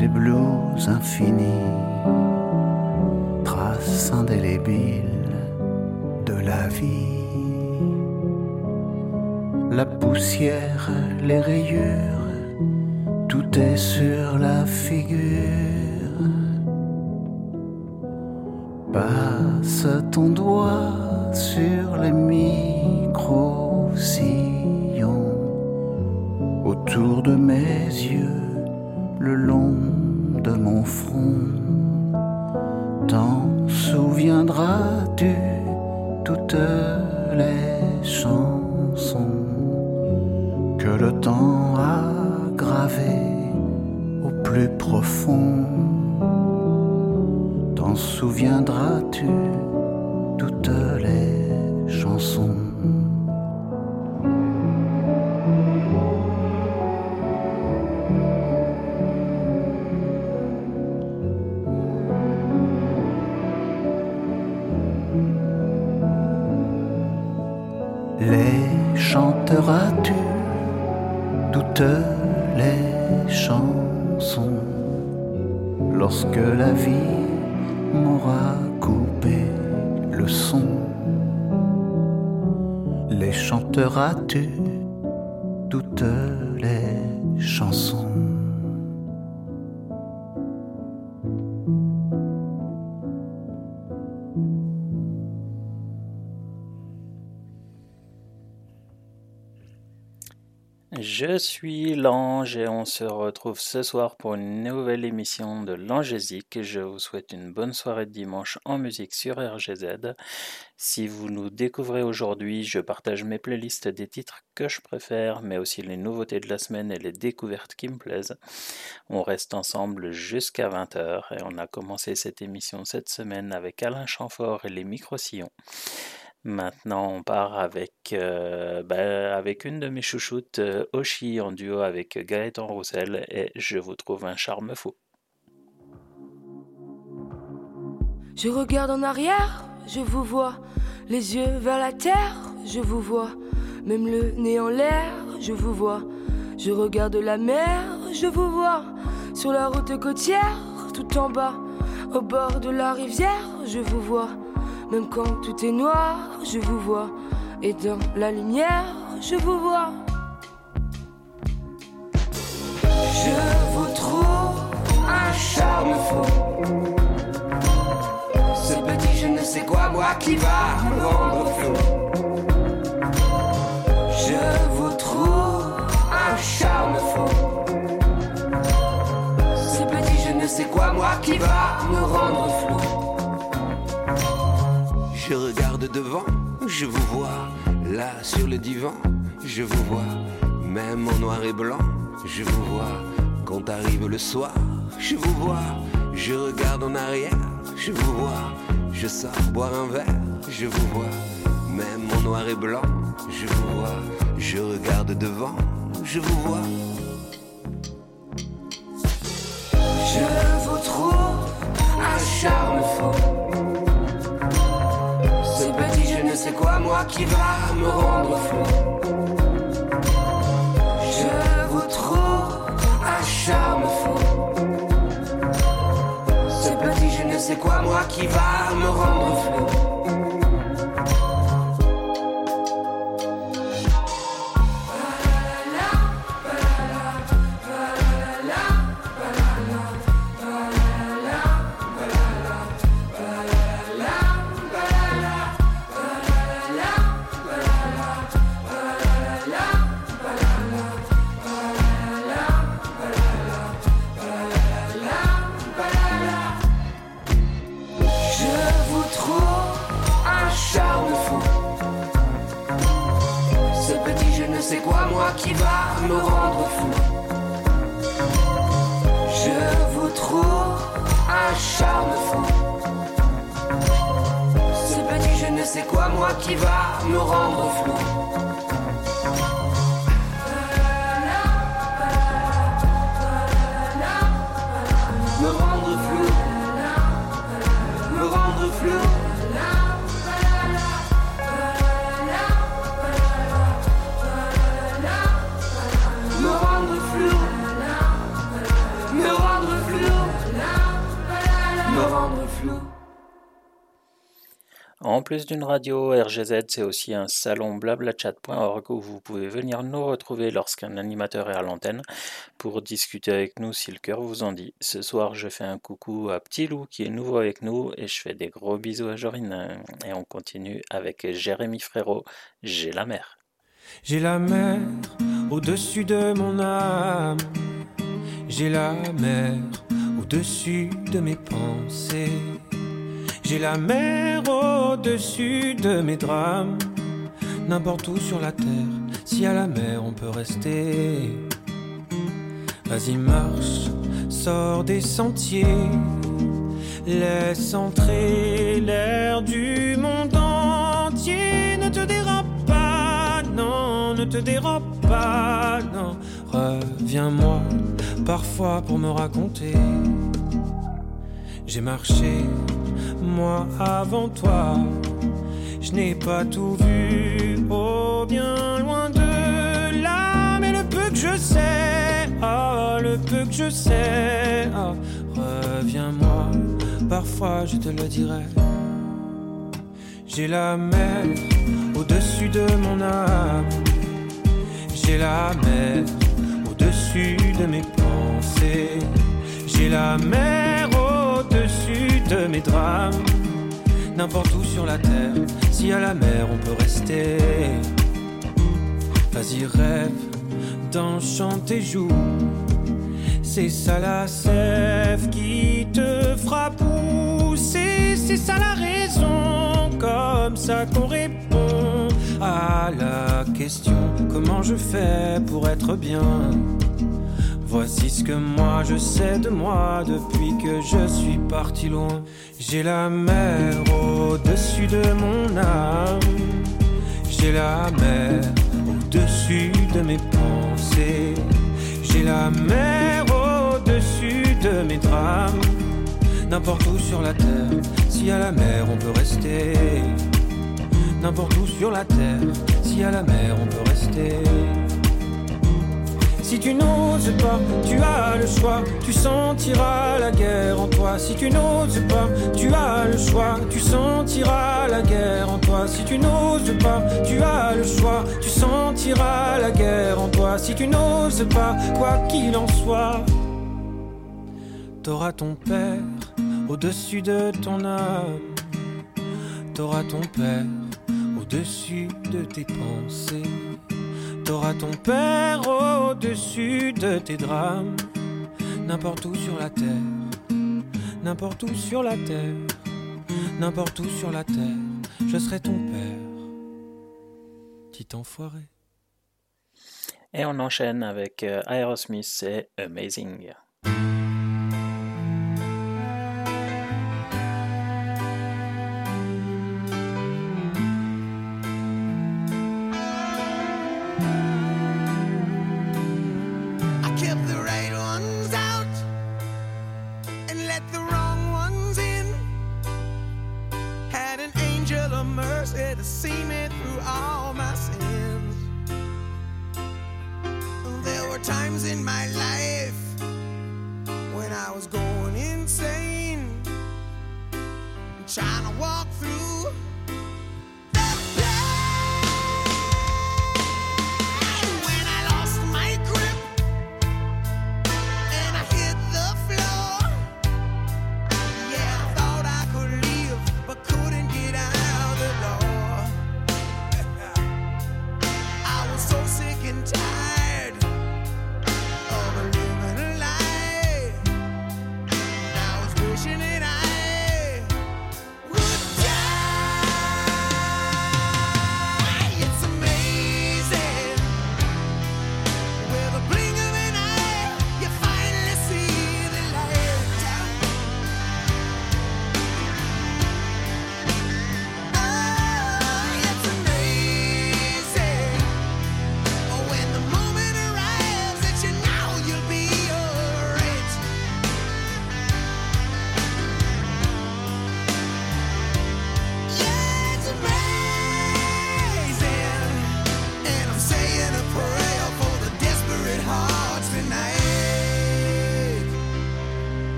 des blues infinis, trace indélébile de la vie. La poussière, les rayures, tout est sur la figure. Passe ton doigt sur les micro-sillons autour de mes yeux le long mon front. T'en souviendras-tu toutes les chansons que le temps a gravées au plus profond? T'en souviendras-tu suis l'ange et on se retrouve ce soir pour une nouvelle émission de l'Angésique. Je vous souhaite une bonne soirée de dimanche en musique sur RGZ. Si vous nous découvrez aujourd'hui, je partage mes playlists des titres que je préfère, mais aussi les nouveautés de la semaine et les découvertes qui me plaisent. On reste ensemble jusqu'à 20h et on a commencé cette émission cette semaine avec Alain Chamfort et les micro-sillons. Maintenant, on part avec, euh, bah, avec une de mes chouchoutes, euh, Oshi, en duo avec Gaëtan Roussel, et je vous trouve un charme fou. Je regarde en arrière, je vous vois, les yeux vers la terre, je vous vois, même le nez en l'air, je vous vois. Je regarde la mer, je vous vois, sur la route côtière, tout en bas, au bord de la rivière, je vous vois. Même quand tout est noir, je vous vois. Et dans la lumière, je vous vois. Je vous trouve un charme fou. Ce petit je ne sais quoi, moi qui va me rendre flou. Je vous trouve un charme fou. Ce petit je ne sais quoi, moi qui va me rendre flou. Je regarde devant, je vous vois, là sur le divan, je vous vois, même en noir et blanc, je vous vois, quand arrive le soir, je vous vois, je regarde en arrière, je vous vois, je sors boire un verre, je vous vois, même en noir et blanc, je vous vois, je regarde devant, je vous vois. Je vous trouve un charme. Ce petit je ne sais quoi, moi qui va me rendre fou. Je vous trouve un charme fou. Ce petit je ne sais quoi, moi qui va d'une radio, RGZ, c'est aussi un salon blablachat.org où vous pouvez venir nous retrouver lorsqu'un animateur est à l'antenne pour discuter avec nous si le cœur vous en dit. Ce soir, je fais un coucou à Petit Loup qui est nouveau avec nous et je fais des gros bisous à Jorine. Et on continue avec Jérémy Frérot, J'ai la mer. J'ai la mer au-dessus de mon âme. J'ai la mer au-dessus de mes pensées. J'ai la mer au-dessus de mes drames. N'importe où sur la terre, si à la mer on peut rester. Vas-y, marche, sors des sentiers. Laisse entrer l'air du monde entier. Ne te dérobe pas, non, ne te dérobe pas, non. Reviens-moi parfois pour me raconter. J'ai marché, moi avant toi. Je n'ai pas tout vu, oh bien loin de là. Mais le peu que je sais, oh le peu que je sais. Ah, reviens-moi, parfois je te le dirai. J'ai la mer au-dessus de mon âme. J'ai la mer au-dessus de mes pensées. J'ai la mer de mes drames. N'importe où sur la terre, si à la mer on peut rester. Vas-y, rêve d'enchanter joue. C'est ça la sève qui te fera pousser. C'est ça la raison, comme ça qu'on répond à la question comment je fais pour être bien? Voici ce que moi je sais de moi depuis que je suis parti loin. J'ai la mer au-dessus de mon âme. J'ai la mer au-dessus de mes pensées. J'ai la mer au-dessus de mes drames. N'importe où sur la terre, si à la mer on peut rester. N'importe où sur la terre, si à la mer on peut rester. Si tu n'oses pas, tu as le choix, tu sentiras la guerre en toi. Si tu n'oses pas, tu as le choix, tu sentiras la guerre en toi. Si tu n'oses pas, tu as le choix, tu sentiras la guerre en toi. Si tu n'oses pas, quoi qu'il en soit, t'auras ton père au-dessus de ton âme. T'auras ton père au-dessus de tes pensées. T'auras ton père au-dessus de tes drames. N'importe où sur la terre, n'importe où sur la terre, n'importe où sur la terre, je serai ton père. Petit enfoiré. Et on enchaîne avec euh, Aerosmith et Amazing.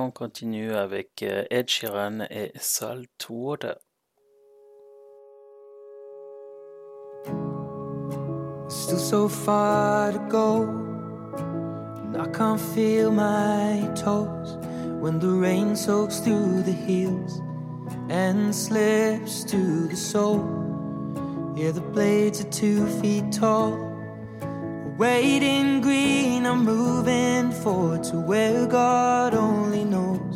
On continue avec euh, Ed Sheeran et Salt Water. Still so far to go, and I can't feel my toes when the rain soaks through the heels and slips to the sole. Yeah, the blades are two feet tall. Waiting green, I'm moving forward to where God only knows.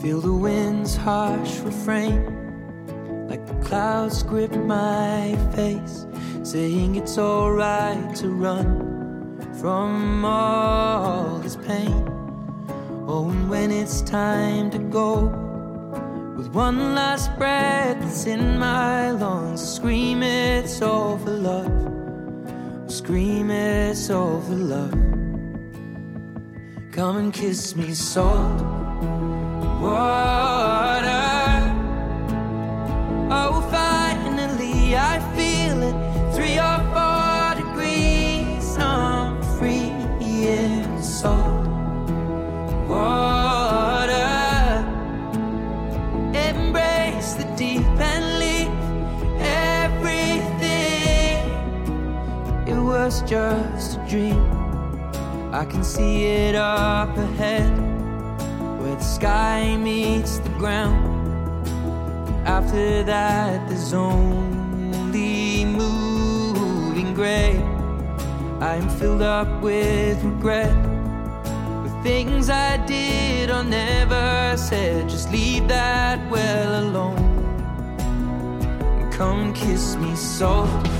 Feel the wind's harsh refrain like the clouds grip my face, saying it's alright to run from all this pain. Oh, and when it's time to go, with one last breath that's in my lungs, scream it's all for love, scream it's all for love. Come and kiss me, salt water. Oh, finally I just a dream. I can see it up ahead where the sky meets the ground. After that, there's only moving gray. I'm filled up with regret. The things I did or never said, just leave that well alone. Come kiss me, salt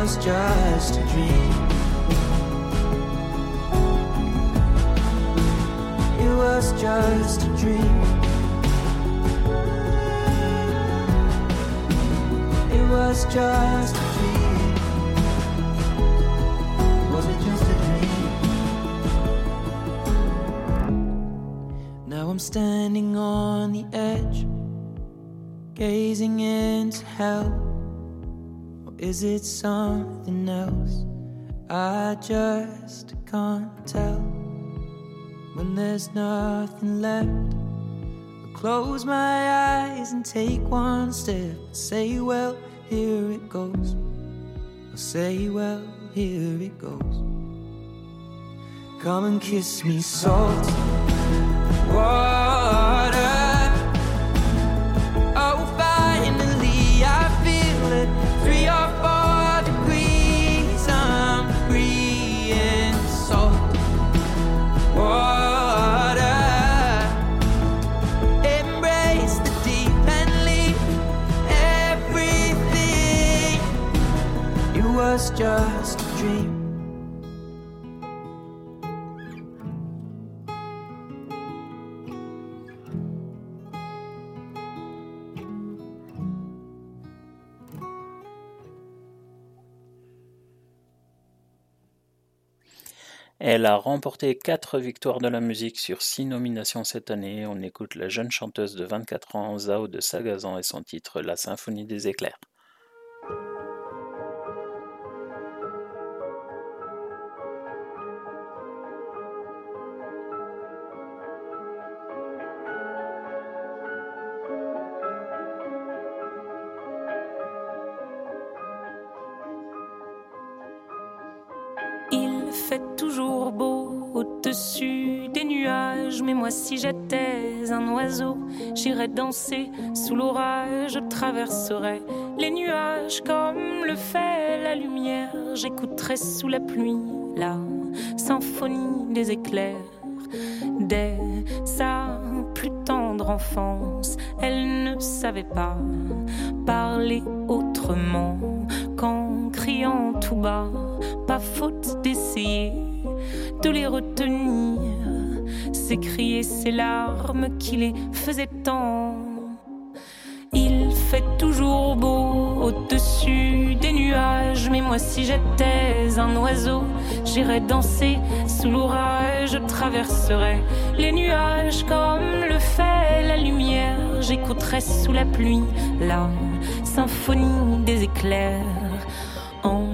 was just a dream. It was just a dream. It was just a dream. Was it just a dream? Now I'm standing on the edge, gazing into hell. Is it something else? I just can't tell. When there's nothing left, I close my eyes and take one step. Say, well, here it goes. I say, well, here it goes. Come and kiss me, salt water. Elle a remporté 4 victoires de la musique sur 6 nominations cette année. On écoute la jeune chanteuse de 24 ans, Zao de Sagazan, et son titre La Symphonie des éclairs. Des nuages, mais moi si j'étais un oiseau, j'irais danser sous l'orage, je traverserais les nuages comme le fait la lumière, j'écouterais sous la pluie la symphonie des éclairs. Dès sa plus tendre enfance, elle ne savait pas parler autrement qu'en criant tout bas, pas faute d'essayer. de les retenir, s'écrier ces larmes qui les faisaient tant. Il fait toujours beau au-dessus des nuages, mais moi si j'étais un oiseau, j'irais danser sous l'orage, je traverserais les nuages comme le fait la lumière, j'écouterais sous la pluie la symphonie des éclairs.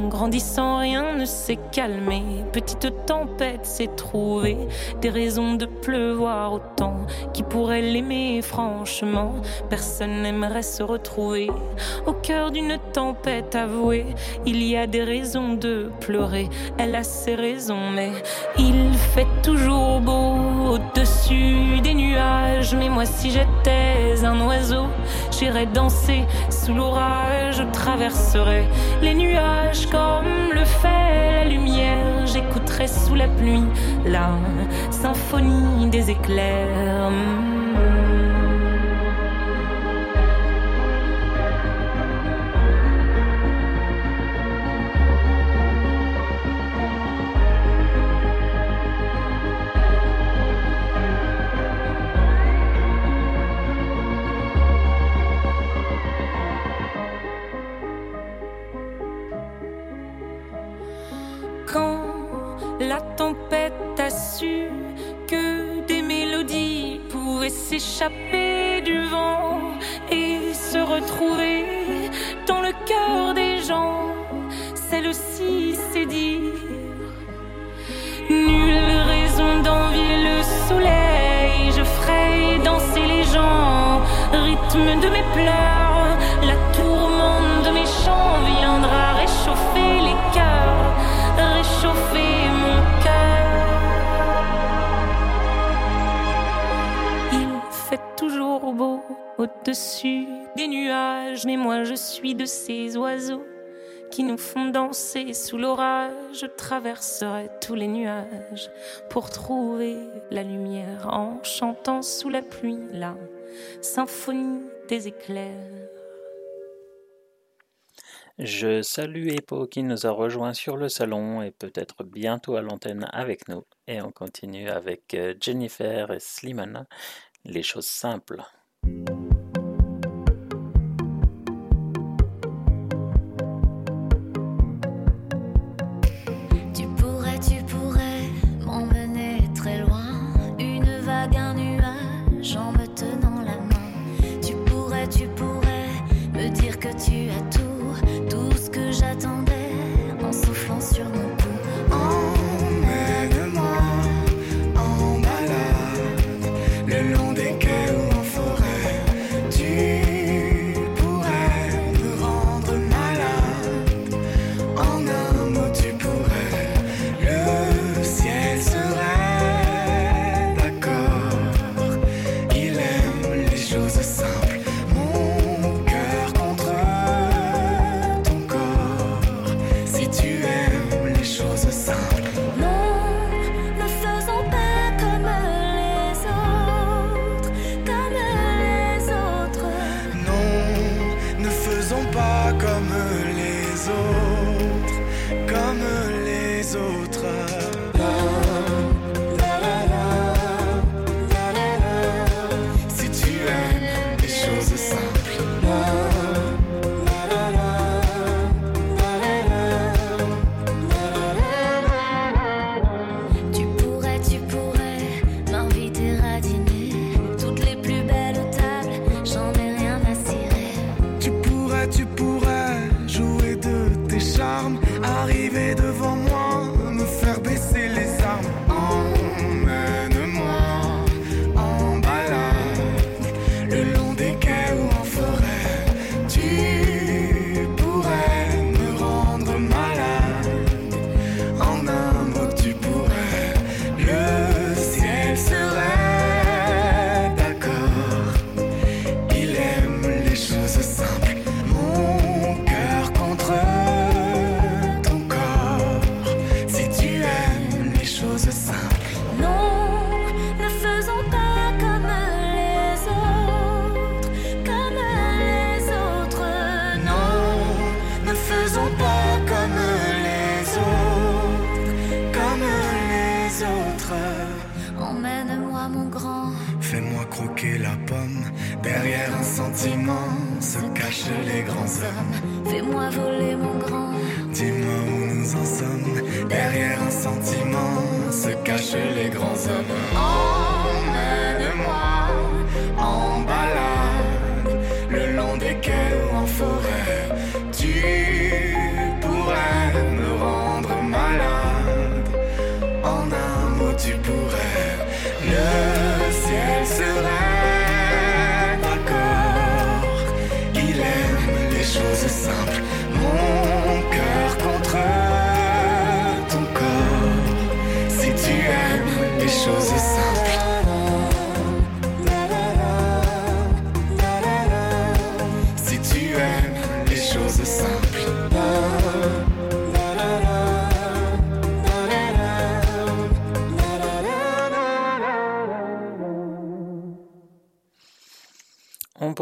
Grandissant, rien ne s'est calmé. Petite tempête s'est trouvée. Des raisons de pleuvoir autant. Qui pourrait l'aimer franchement Personne n'aimerait se retrouver. Au cœur d'une tempête avouée, il y a des raisons de pleurer. Elle a ses raisons, mais il fait toujours beau au-dessus des nuages. Mais moi, si j'étais un oiseau, j'irais danser sous l'orage. Je traverserais les nuages comme le fait lumière. J'écouterai sous la pluie la symphonie des éclairs. S'échapper du vent et se retrouver dans le cœur des gens. Celle aussi, c'est dire nulle raison d'envier le soleil. Je ferai danser les gens, rythme de mes pleurs, la tourmente de mes chants viendra au-dessus des nuages. Mais moi je suis de ces oiseaux qui nous font danser sous l'orage. Je traverserai tous les nuages pour trouver la lumière en chantant sous la pluie la symphonie des éclairs. Je salue Epo qui nous a rejoint sur le salon et peut-être bientôt à l'antenne avec nous. Et on continue avec euh, Jennifer et Slimana, les choses simples. Le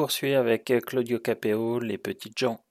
poursuit avec Claudio Capeo, Les Petites gens.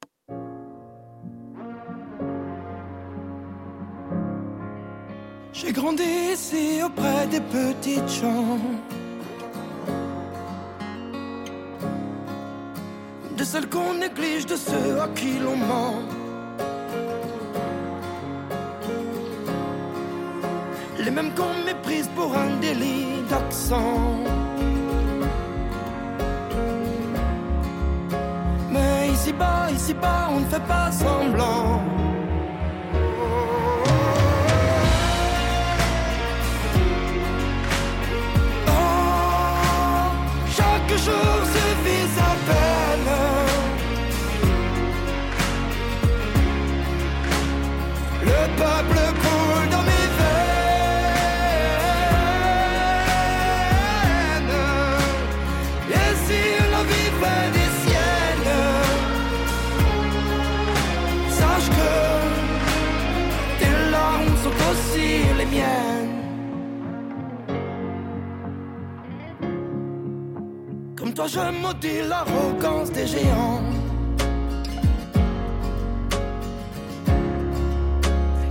Je maudis l'arrogance des géants.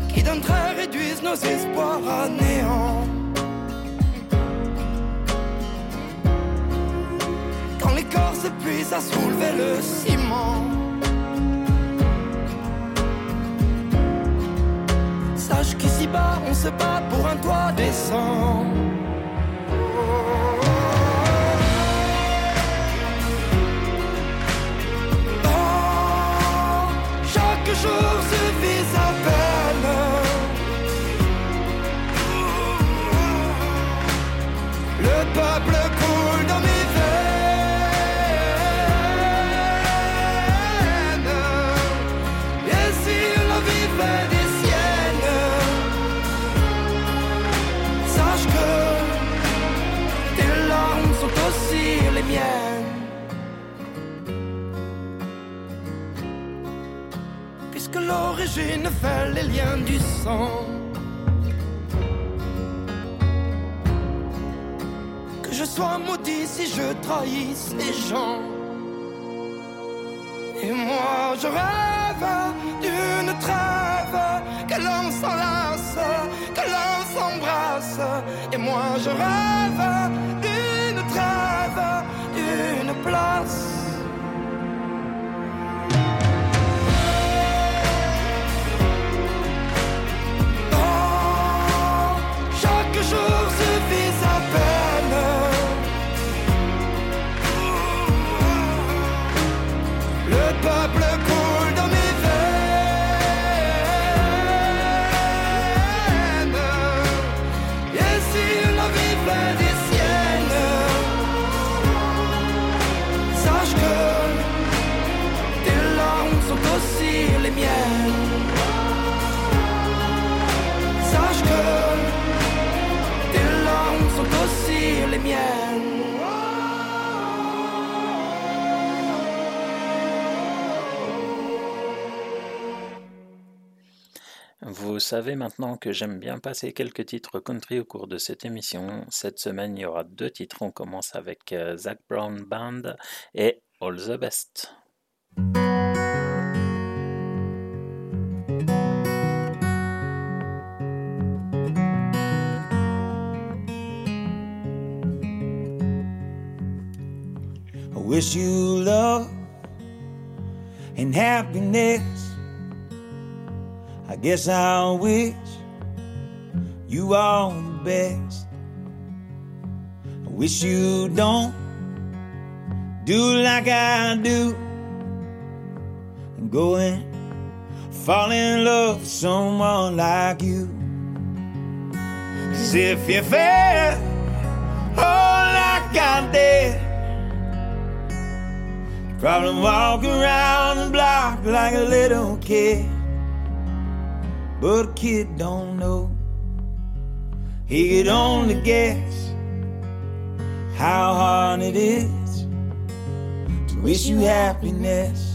Qui d'un trait réduisent nos espoirs à néant. Quand les corps s'épuisent à soulever le ciment. Sache qu'ici-bas, on se bat pour un toit décent. Les liens du sang. Que je sois maudit si je trahis ces gens. Et moi je rêve d'une trêve, que l'on s'enlace, que l'on s'embrasse. Et moi je rêve d'une trêve, d'une place. Savez maintenant que j'aime bien passer quelques titres country au cours de cette émission. Cette semaine, il y aura deux titres. On commence avec euh, Zach Brown Band et All the Best. I wish you love and happiness. I guess I wish you all the best. I wish you don't do like I do and go and fall in love with someone like you. Cause if you fell, oh, like I did, probably walk around the block like a little kid. But a kid don't know. He could only guess how hard it is to wish you happiness.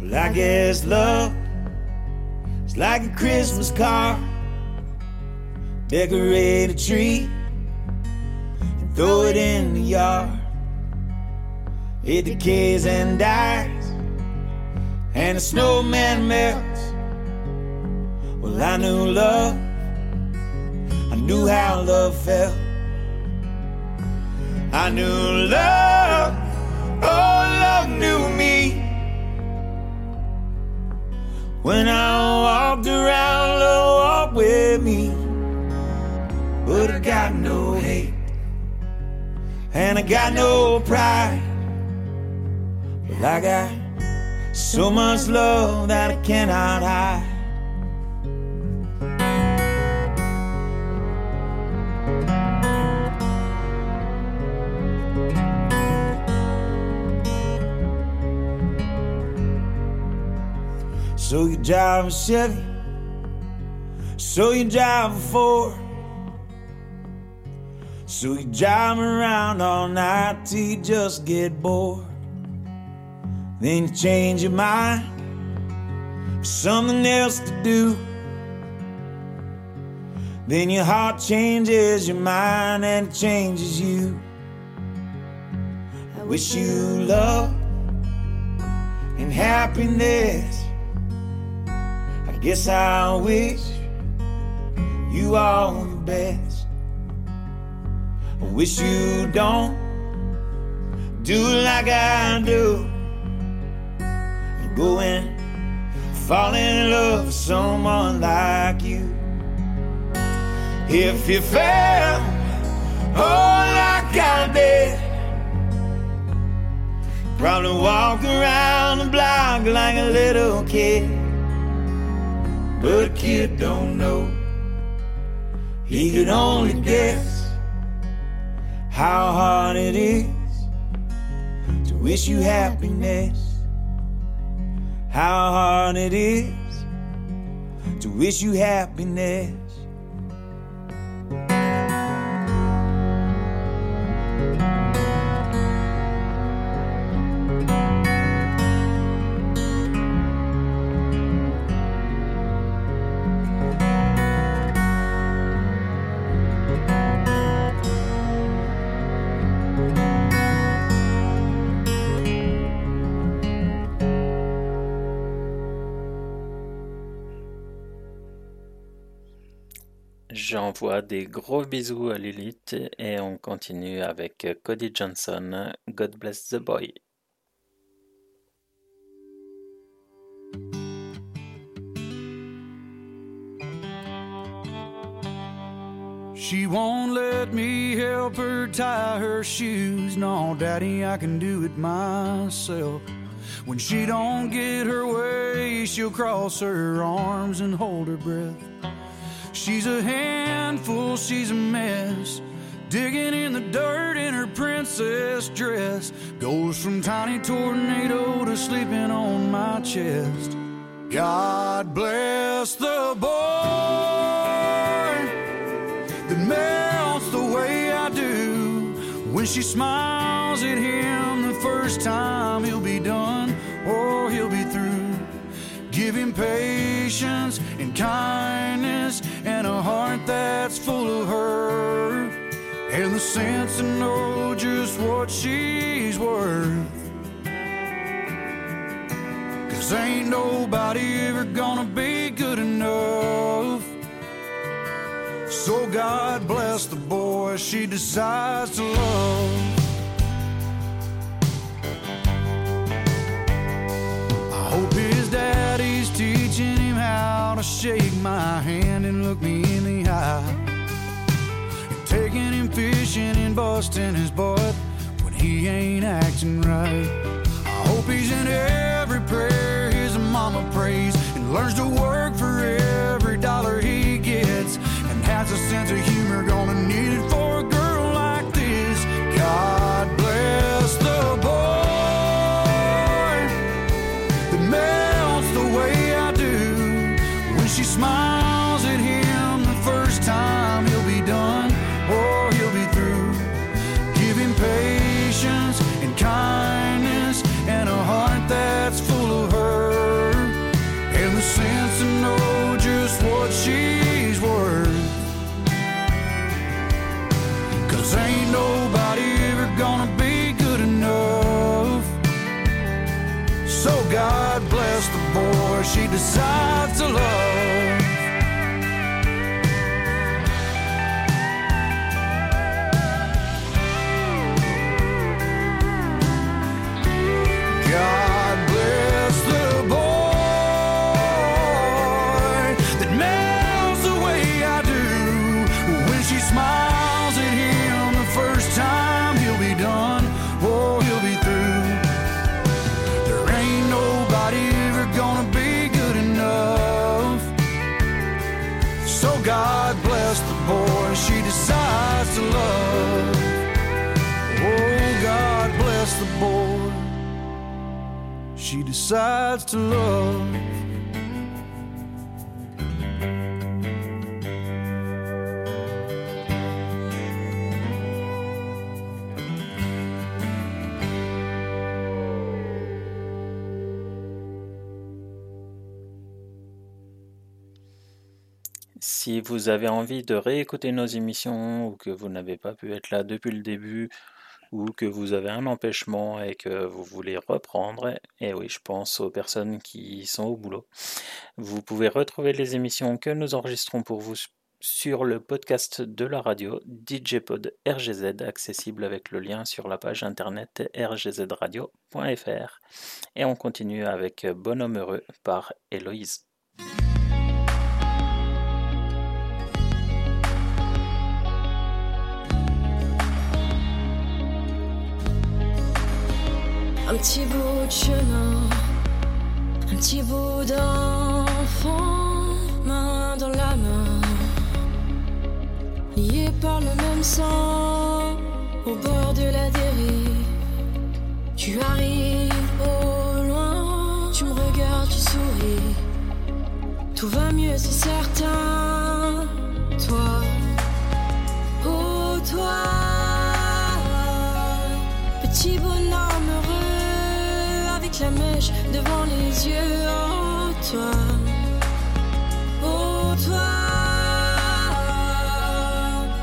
Well, I guess love like a Christmas card. Decorate a tree and throw it in the yard. It decays and dies, and the snowman melts. Well, I knew love, I knew how love felt. I knew love, oh, love knew me. When I walked around, love walked with me. But I got no hate, and I got no pride. But I got so much love that I cannot hide. So you drive a Chevy, so you drive a Ford, so you drive around all night till you just get bored. Then you change your mind for something else to do. Then your heart changes your mind and it changes you. I wish you love and happiness. Guess I wish you all the best. I wish you don't do like I do. And go and fall in love with someone like you. If you fell, oh, like I did. Probably walk around the block like a little kid. But a kid don't know. He could only guess how hard it is to wish you happiness. How hard it is to wish you happiness. J'envoie des gros bisous à Lilith et on continue avec Cody Johnson, God Bless the Boy. She won't let me help her tie her shoes. No, daddy, I can do it myself. When she don't get her way, she'll cross her arms and hold her breath. She's a handful, she's a mess. Digging in the dirt in her princess dress. Goes from tiny tornado to sleeping on my chest. God bless the boy that melts the way I do. When she smiles at him the first time, he'll be done Him patience and kindness and a heart that's full of her. And the sense to know just what she's worth. Cause ain't nobody ever gonna be good enough. So God bless the boy she decides to love. To shake my hand and look me in the eye. And taking him fishing and busting his butt when he ain't acting right. I hope he's in every prayer his mama prays and learns to work for every dollar he gets and has a sense of humor gonna need it she decides to love. Si vous avez envie de réécouter nos émissions ou que vous n'avez pas pu être là depuis le début ou que vous avez un empêchement et que vous voulez reprendre, et oui, je pense aux personnes qui sont au boulot, vous pouvez retrouver les émissions que nous enregistrons pour vous sur le podcast de la radio DJpod RGZ, accessible avec le lien sur la page internet rgzradio.fr. Et on continue avec Bonhomme heureux par Héloïse. Un petit bout de chemin, un petit bout d'enfant, main dans la main, liés par le même sang, au bord de la dérive. Tu arrives au loin, tu me regardes, tu souris. Tout va mieux, c'est certain. Toi, oh toi, petit heureux devant les yeux. Oh toi, oh toi,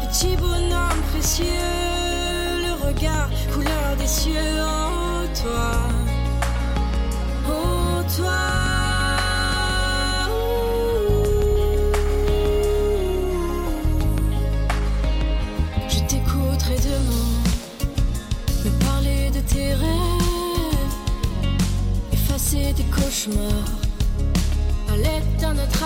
petit bonhomme précieux, le regard couleur des cieux. Oh toi, cauchemars à l'aide d'un autre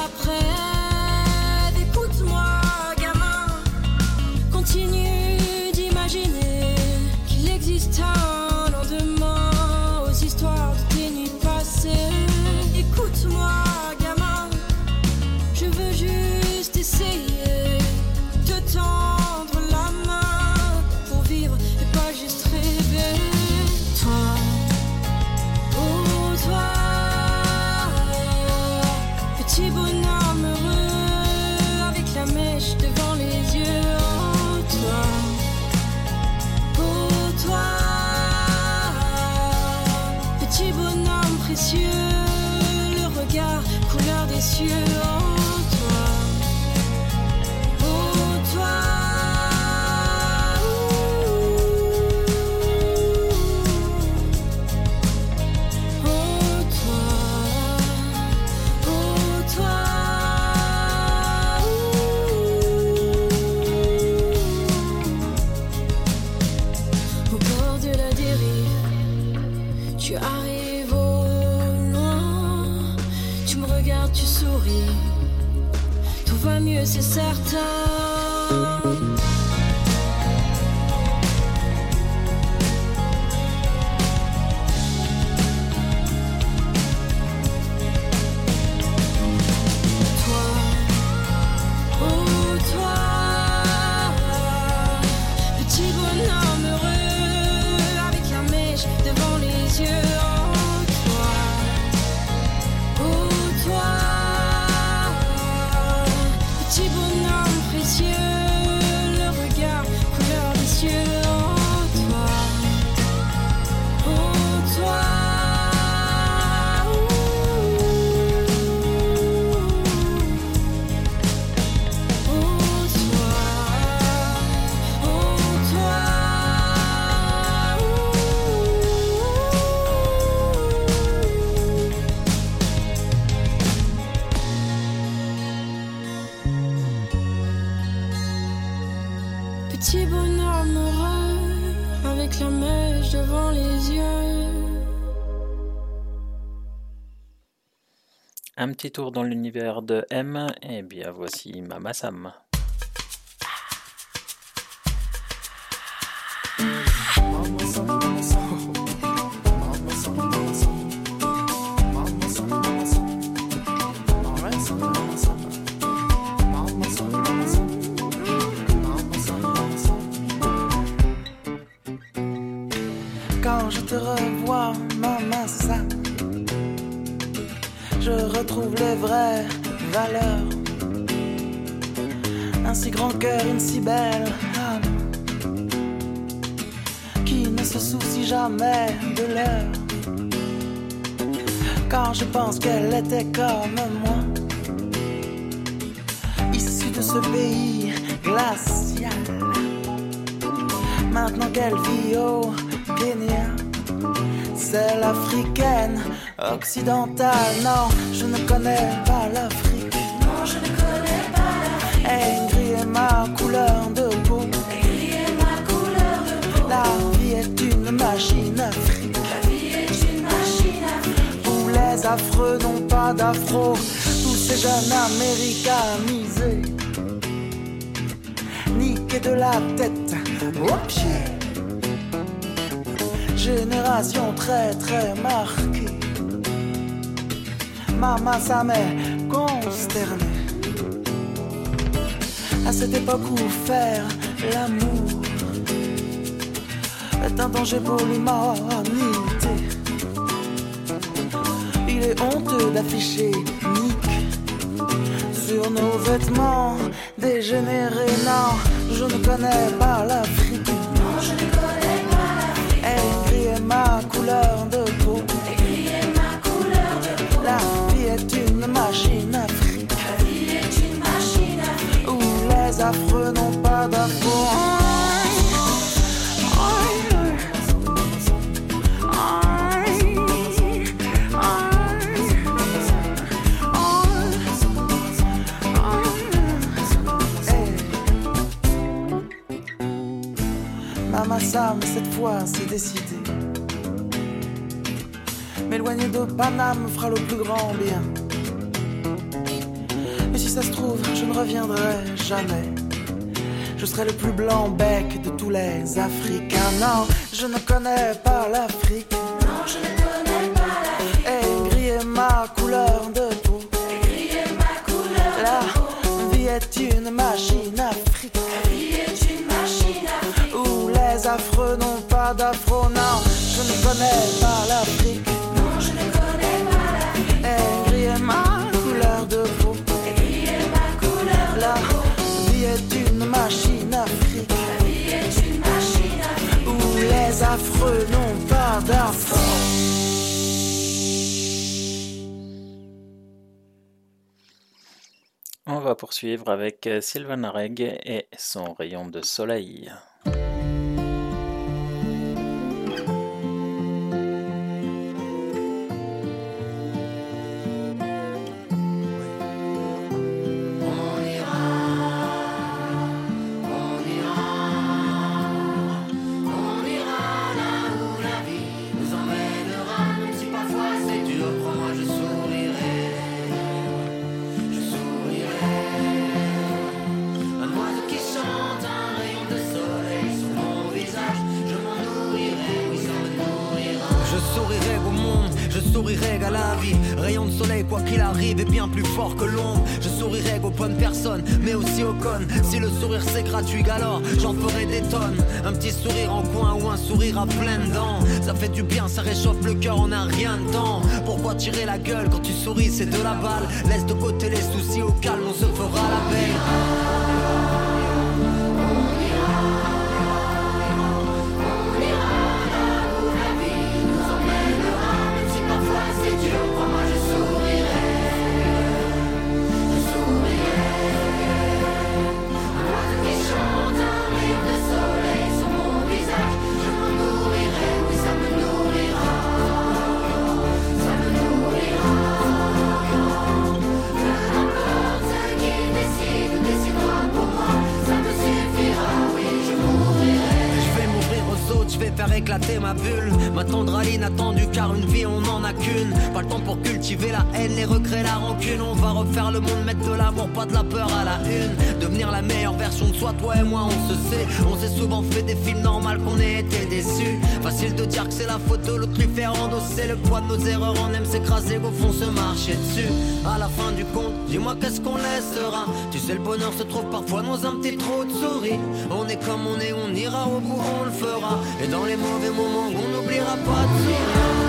petit tour dans l'univers de M, et bien voici Mama Sam. Je retrouve les vraies valeurs. Un si grand cœur, une si belle âme, qui ne se soucie jamais de l'heure. Quand je pense qu'elle était comme moi, issue de ce pays glacial. Maintenant qu'elle vit au Kenya, c'est l'africaine occidentale. Non, je ne connais pas l'Afrique. Non, je ne connais pas l'Afrique. Aigri est ma couleur de peau. Aigri est ma couleur de peau. La vie est une machine afrique. La vie est une machine afrique. Où les affreux n'ont pas d'afro. Tous ces jeunes américanisés. Niqués de la tête aux pieds. Génération très très marquée. Maman, ça m'est consterné. À cette époque où faire l'amour est un danger pour l'humanité. Il est honteux d'afficher Nick sur nos vêtements dégénérés. Non, je ne connais pas l'Afrique. Non, fois c'est décidé. M'éloigner de Paname me fera le plus grand bien. Mais si ça se trouve, je ne reviendrai jamais. Je serai le plus blanc bec de tous les Africains. Non, je ne connais pas l'Afrique. Non, je ne connais pas l'Afrique. Aigri est ma couleur de peau. Est ma couleur La de peau. vie est une pas d'afro. Non, je ne connais pas l'Afrique. Non, je ne connais pas l'Afrique. Aigri est ma couleur de peau. Aigri est ma couleur de La peau. vie est une machine afrique. La vie est une machine afrique. Où les affreux n'ont pas d'afro. On va poursuivre avec euh, Sylvain Reg et son rayon de soleil. Rayon de soleil, quoi qu'il arrive, est bien plus fort que l'ombre. Je sourirai aux bonnes personnes, mais aussi aux connes. Si le sourire c'est gratuit, alors j'en ferai des tonnes. Un petit sourire en coin ou un sourire à pleines dents. Ça fait du bien, ça réchauffe le cœur, on a rien de temps. Pourquoi tirer la gueule quand tu souris, c'est de la balle. Laisse de côté les soucis au calme, on se fera la belle. Éclater ma bulle. Ma tendraline attendue car une vie on en a qu'une. Pas le temps pour cultiver la haine, les regrets, la rancune. On va refaire le monde, mettre de l'amour, pas de la peur à la une. Devenir la meilleure version de soi, toi et moi on se sait. On s'est souvent fait des films normaux qu'on ait été déçus. Facile de dire que c'est la faute de l'autre, lui faire endosser le poids de nos erreurs. On aime s'écraser, au fond se marcher dessus. À la fin du compte, dis-moi qu'est-ce qu'on laissera. Tu sais, le bonheur se trouve parfois dans un petit trou de souris. On est comme on est, on ira au bout, on le fera. Et dans les mauvais moments, on n'oubliera pas de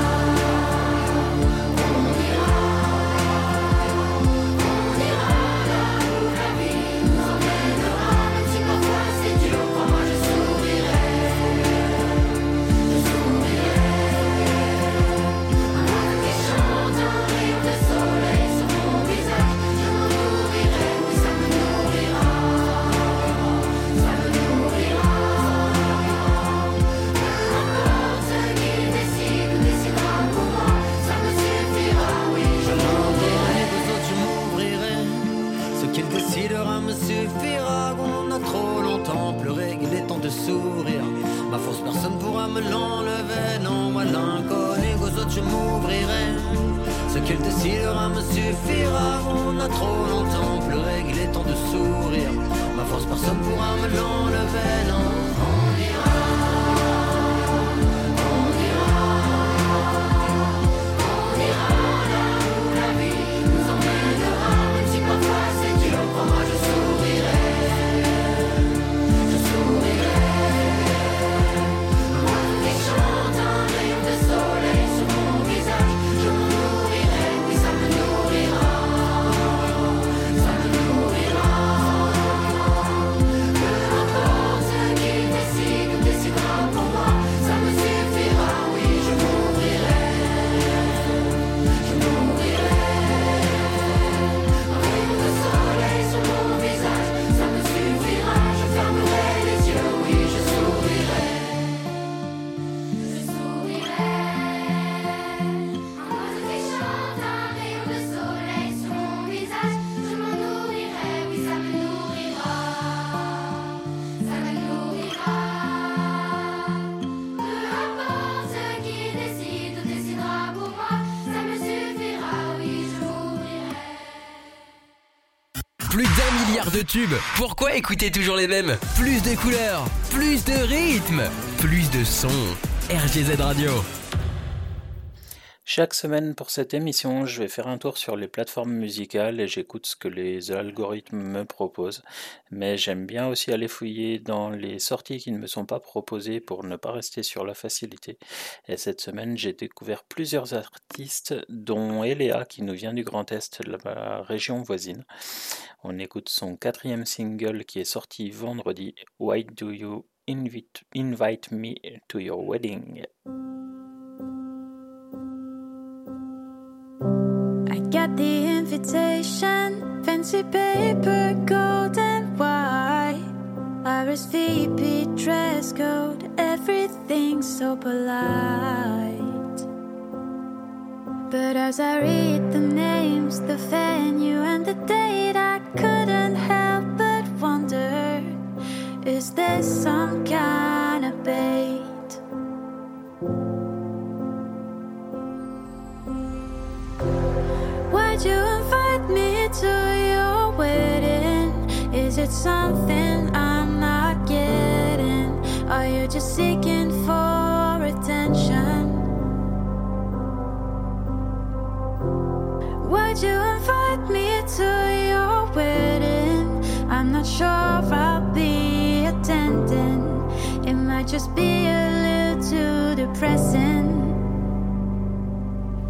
Pourquoi écouter toujours les mêmes? Plus de couleurs, plus de rythmes, plus de sons. RGZ Radio. Chaque semaine pour cette émission, je vais faire un tour sur les plateformes musicales et j'écoute ce que les algorithmes me proposent. Mais j'aime bien aussi aller fouiller dans les sorties qui ne me sont pas proposées pour ne pas rester sur la facilité. Et cette semaine, j'ai découvert plusieurs artistes, dont Eléa qui nous vient du Grand Est, la région voisine. On écoute son quatrième single qui est sorti vendredi, Why Do You Invite, invite Me to Your Wedding? The invitation, fancy paper, gold and white. RSVP dress code, everything so polite. But as I read the names, the venue, and the date, I couldn't help but wonder is this some kind of bait? Why'd you invite me to your wedding? Is it something I'm not getting? Are you just seeking for attention? Why'd you invite me to your wedding? I'm not sure I'll be attending. It might just be a little too depressing.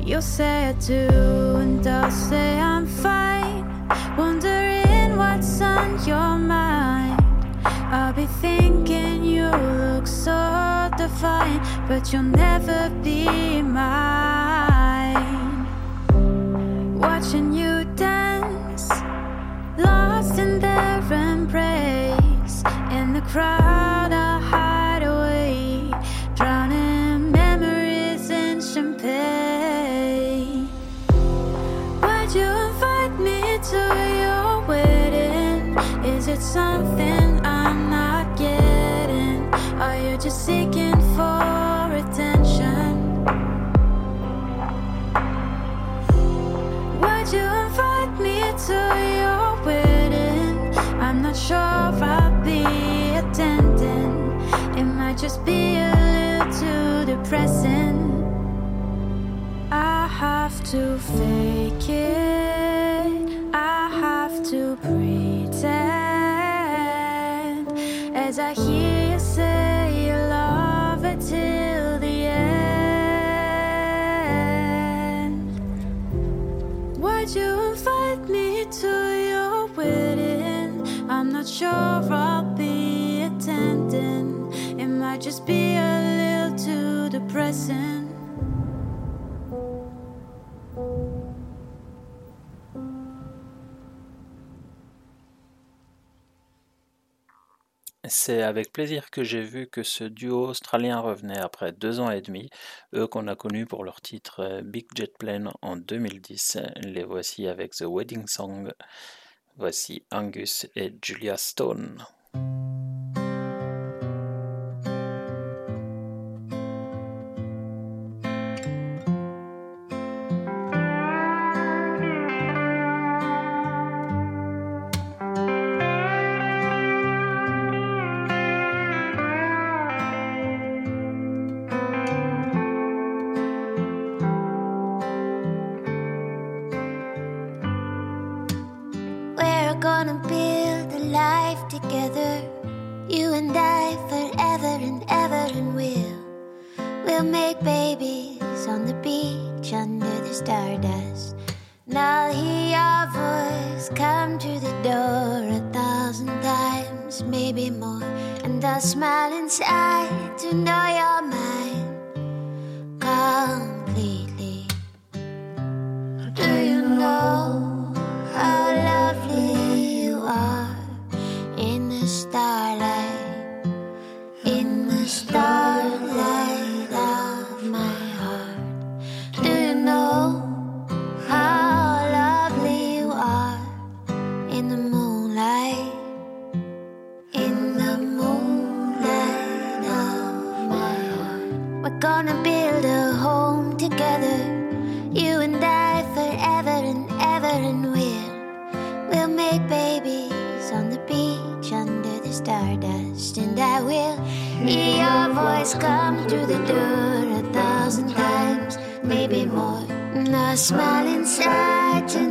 You'll say I do, and I'll say I'm fine. Wondering what's on your mind. I'll be thinking you look so divine, but you'll never be mine. Watching you dance, lost in their embrace. In the crowd, it something I'm not getting? Are you just seeking for attention? Why'd you invite me to your wedding? I'm not sure I'll be attending. It might just be a little too depressing. I have to fake it. C'est avec plaisir que j'ai vu que ce duo australien revenait après deux ans et demi, eux qu'on a connus pour leur titre euh, Big Jet Plane en 2010. Les voici avec The Wedding Song. Voici Angus et Julia Stone. Come to the door a thousand times, maybe more, and I'll smile inside to know you're mine completely. Through the door a thousand times, maybe more. And I'll smile inside to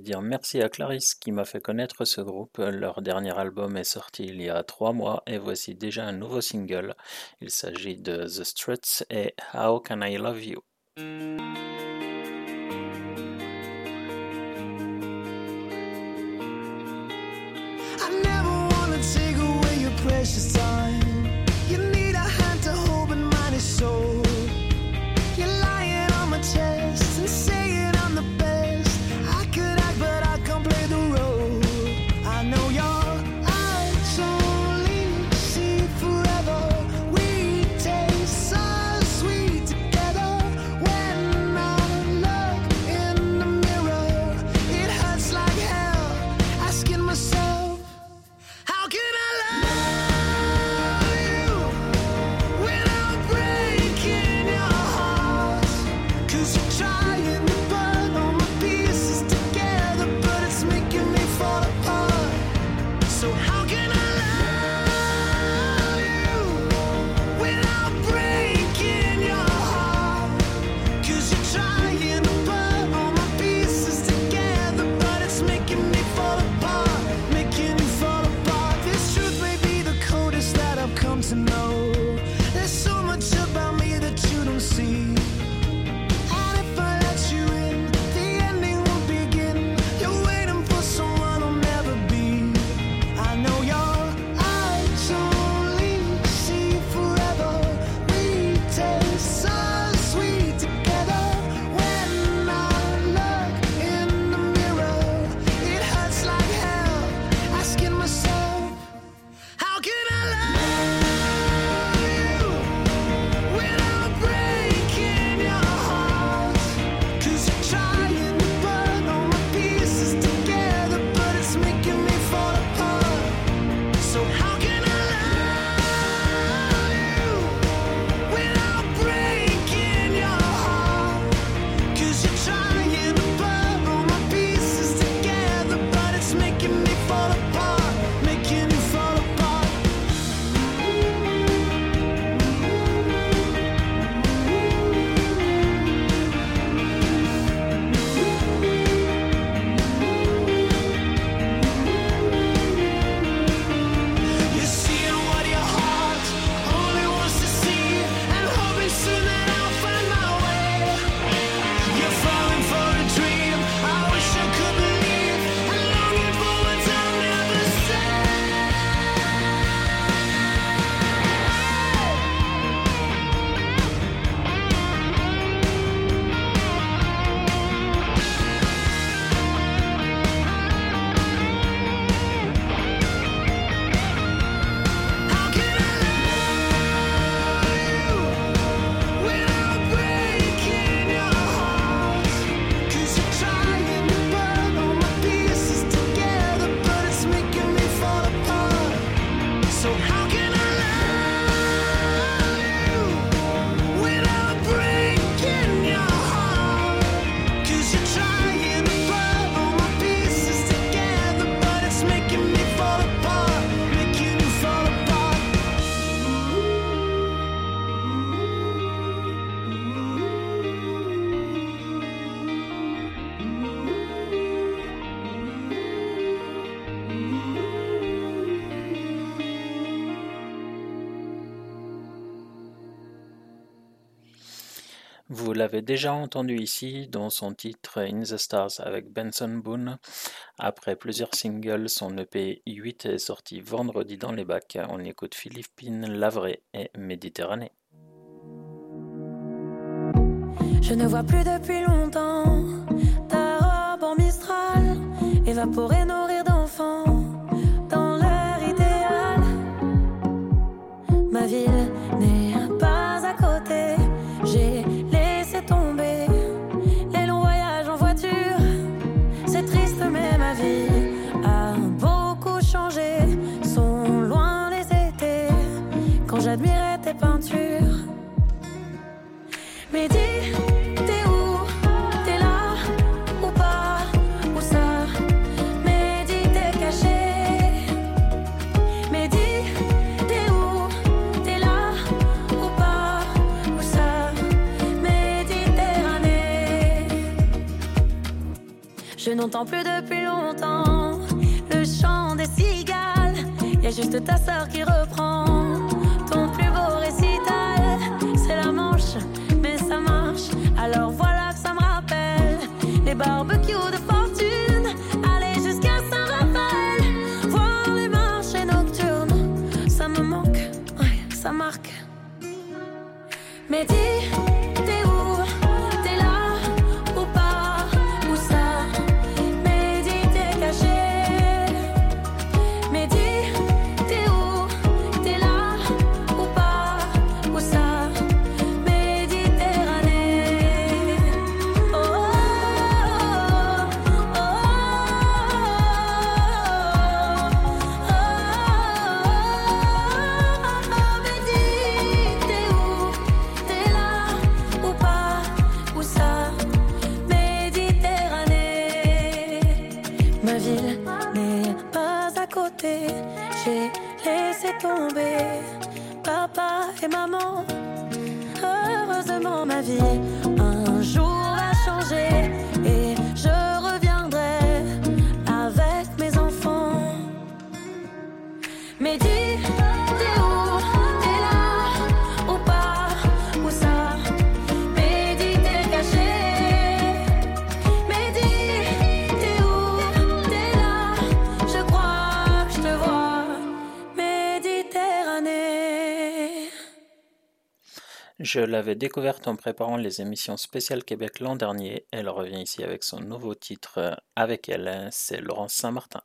dire merci à Clarisse qui m'a fait connaître ce groupe. Leur dernier album est sorti il y a trois mois et voici déjà un nouveau single. Il s'agit de The Struts et How Can I Love You? l'avez déjà entendu ici dans son titre In the Stars avec Benson Boone. Après plusieurs singles, son EP 8 est sorti vendredi dans les bacs. On écoute Philippine, Lavrée et Méditerranée. Je ne vois plus depuis longtemps ta robe en mistral, évaporée, nourrir d'enfants dans l'air idéal, Ma ville j'admirais tes peintures. Mais dis, t'es où? T'es là ou pas? Où ça? Mais dis, t'es caché. Mais dis, t'es où? T'es là ou pas? Où ça? Méditerranée. Je n'entends plus depuis longtemps le chant des cigales. Y a juste ta sœur qui reprend. about. Je l'avais découverte en préparant les émissions spéciales Québec l'an dernier. Elle revient ici avec son nouveau titre. Euh, avec elle, hein, c'est Laurence Saint-Martin.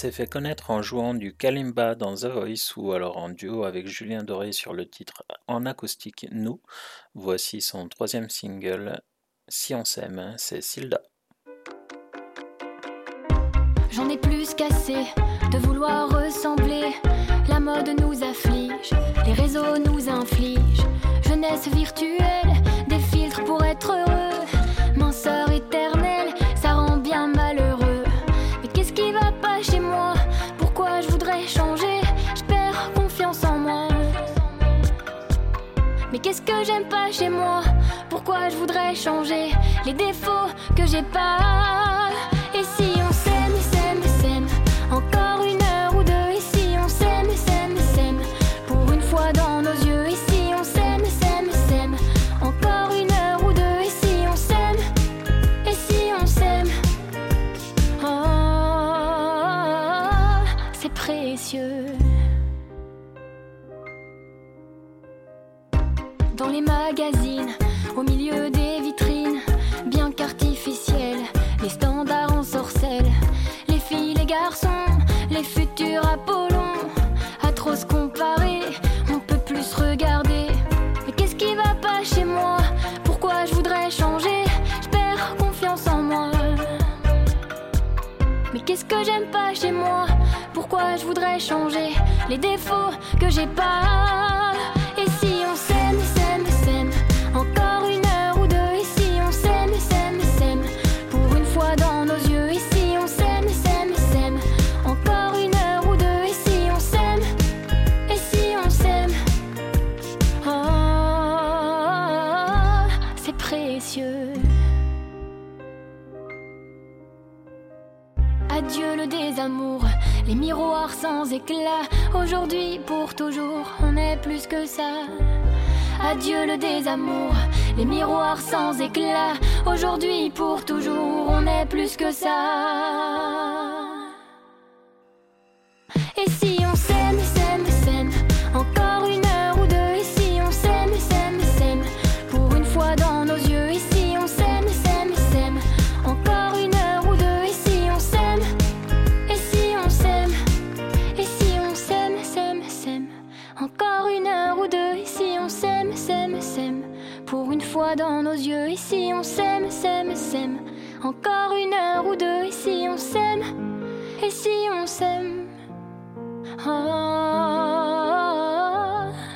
S'est fait connaître en jouant du kalimba dans The Voice ou alors en duo avec Julien Doré sur le titre en acoustique Nous. Voici son troisième single, Si on s'aime, c'est Silda. J'en ai plus qu'assez de vouloir ressembler. La mode nous afflige, les réseaux nous infligent. Jeunesse virtuelle, des filtres pour être heureux. Minceur éternelle, qu'est-ce que j'aime pas chez moi? Pourquoi je voudrais changer les défauts que j'ai pas? Au milieu des vitrines, bien qu'artificielles, les standards en sorcellent, les filles, les garçons, les futurs Apollons, à trop se comparer, on peut plus regarder. Mais qu'est-ce qui va pas chez moi? Pourquoi je voudrais changer? Je perds confiance en moi. Mais qu'est-ce que j'aime pas chez moi? Pourquoi je voudrais changer les défauts que j'ai pas? Adieu le désamour, les miroirs sans éclat. Aujourd'hui, pour toujours, on est plus que ça. Adieu le désamour, les miroirs sans éclat. Aujourd'hui, pour toujours, on est plus que ça. Dans nos yeux. Et si on s'aime, s'aime, s'aime, encore une heure ou deux. Et si on s'aime, et si on s'aime. Oh,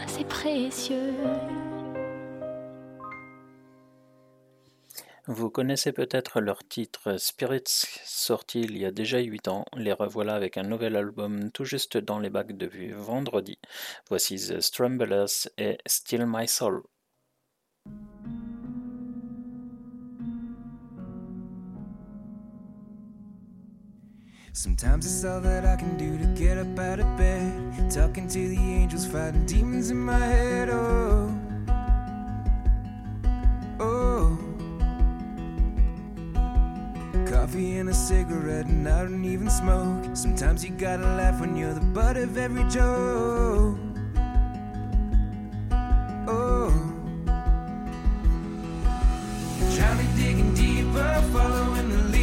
c'est précieux. Vous connaissez peut-être leur titre Spirits, sorti il y a déjà 8 ans. Les revoilà avec un nouvel album tout juste dans les bacs de vue vendredi. Voici The Strumblers et Still My Soul. Sometimes it's all that I can do to get up out of bed. Talking to the angels, fighting demons in my head. Oh, oh. Coffee and a cigarette, and I don't even smoke. Sometimes you gotta laugh when you're the butt of every joke. Oh. Drowning, digging deeper, following the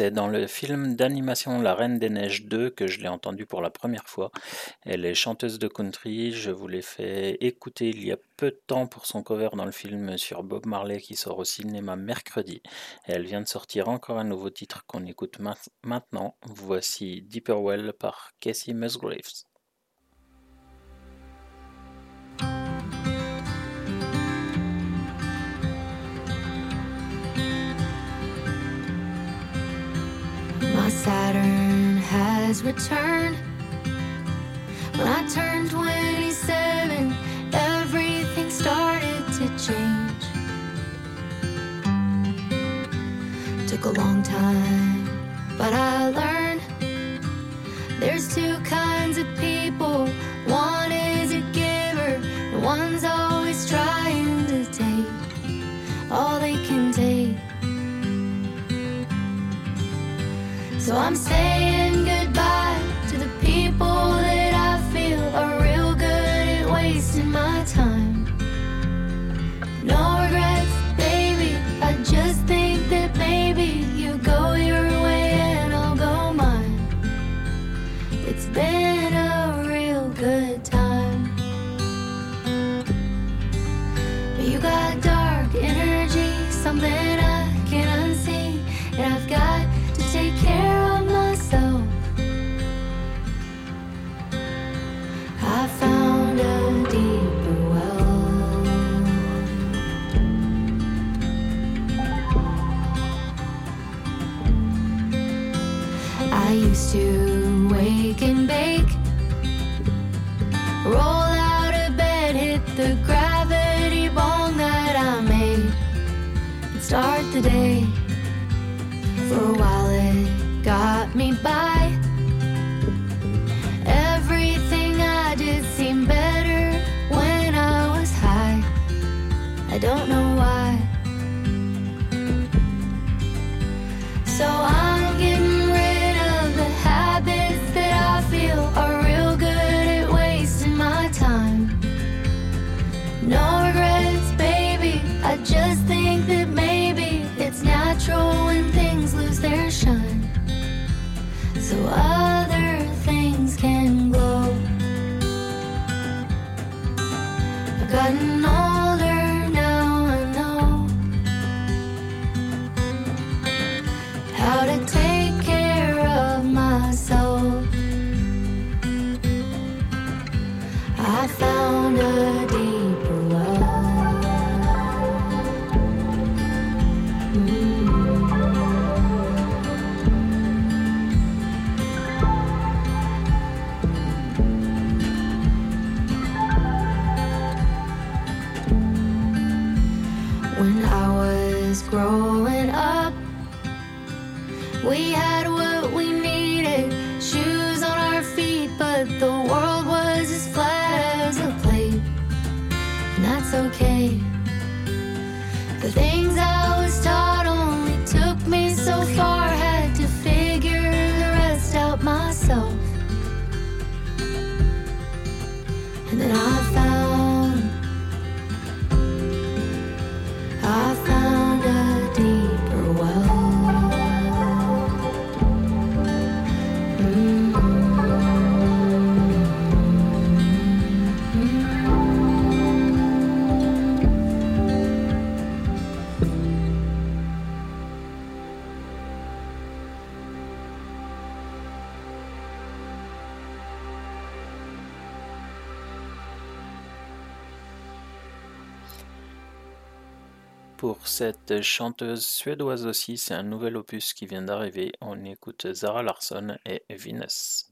C'est dans le film d'animation La Reine des Neiges 2 que je l'ai entendue pour la première fois. Elle est chanteuse de country, je vous l'ai fait écouter il y a peu de temps pour son cover dans le film sur Bob Marley qui sort au cinéma mercredi. Elle vient de sortir encore un nouveau titre qu'on écoute ma- maintenant. Voici Deeper Well par Casey Musgraves. Saturn has returned. When I turned 27, everything started to change. Took a long time, but I learned there's two kinds of people. One So I'm saying start the day. For a while it got me by. Growing up, we had what we needed shoes on our feet, but the world cette chanteuse suédoise aussi, c'est un nouvel opus qui vient d'arriver. On écoute Zara Larsson et Venus.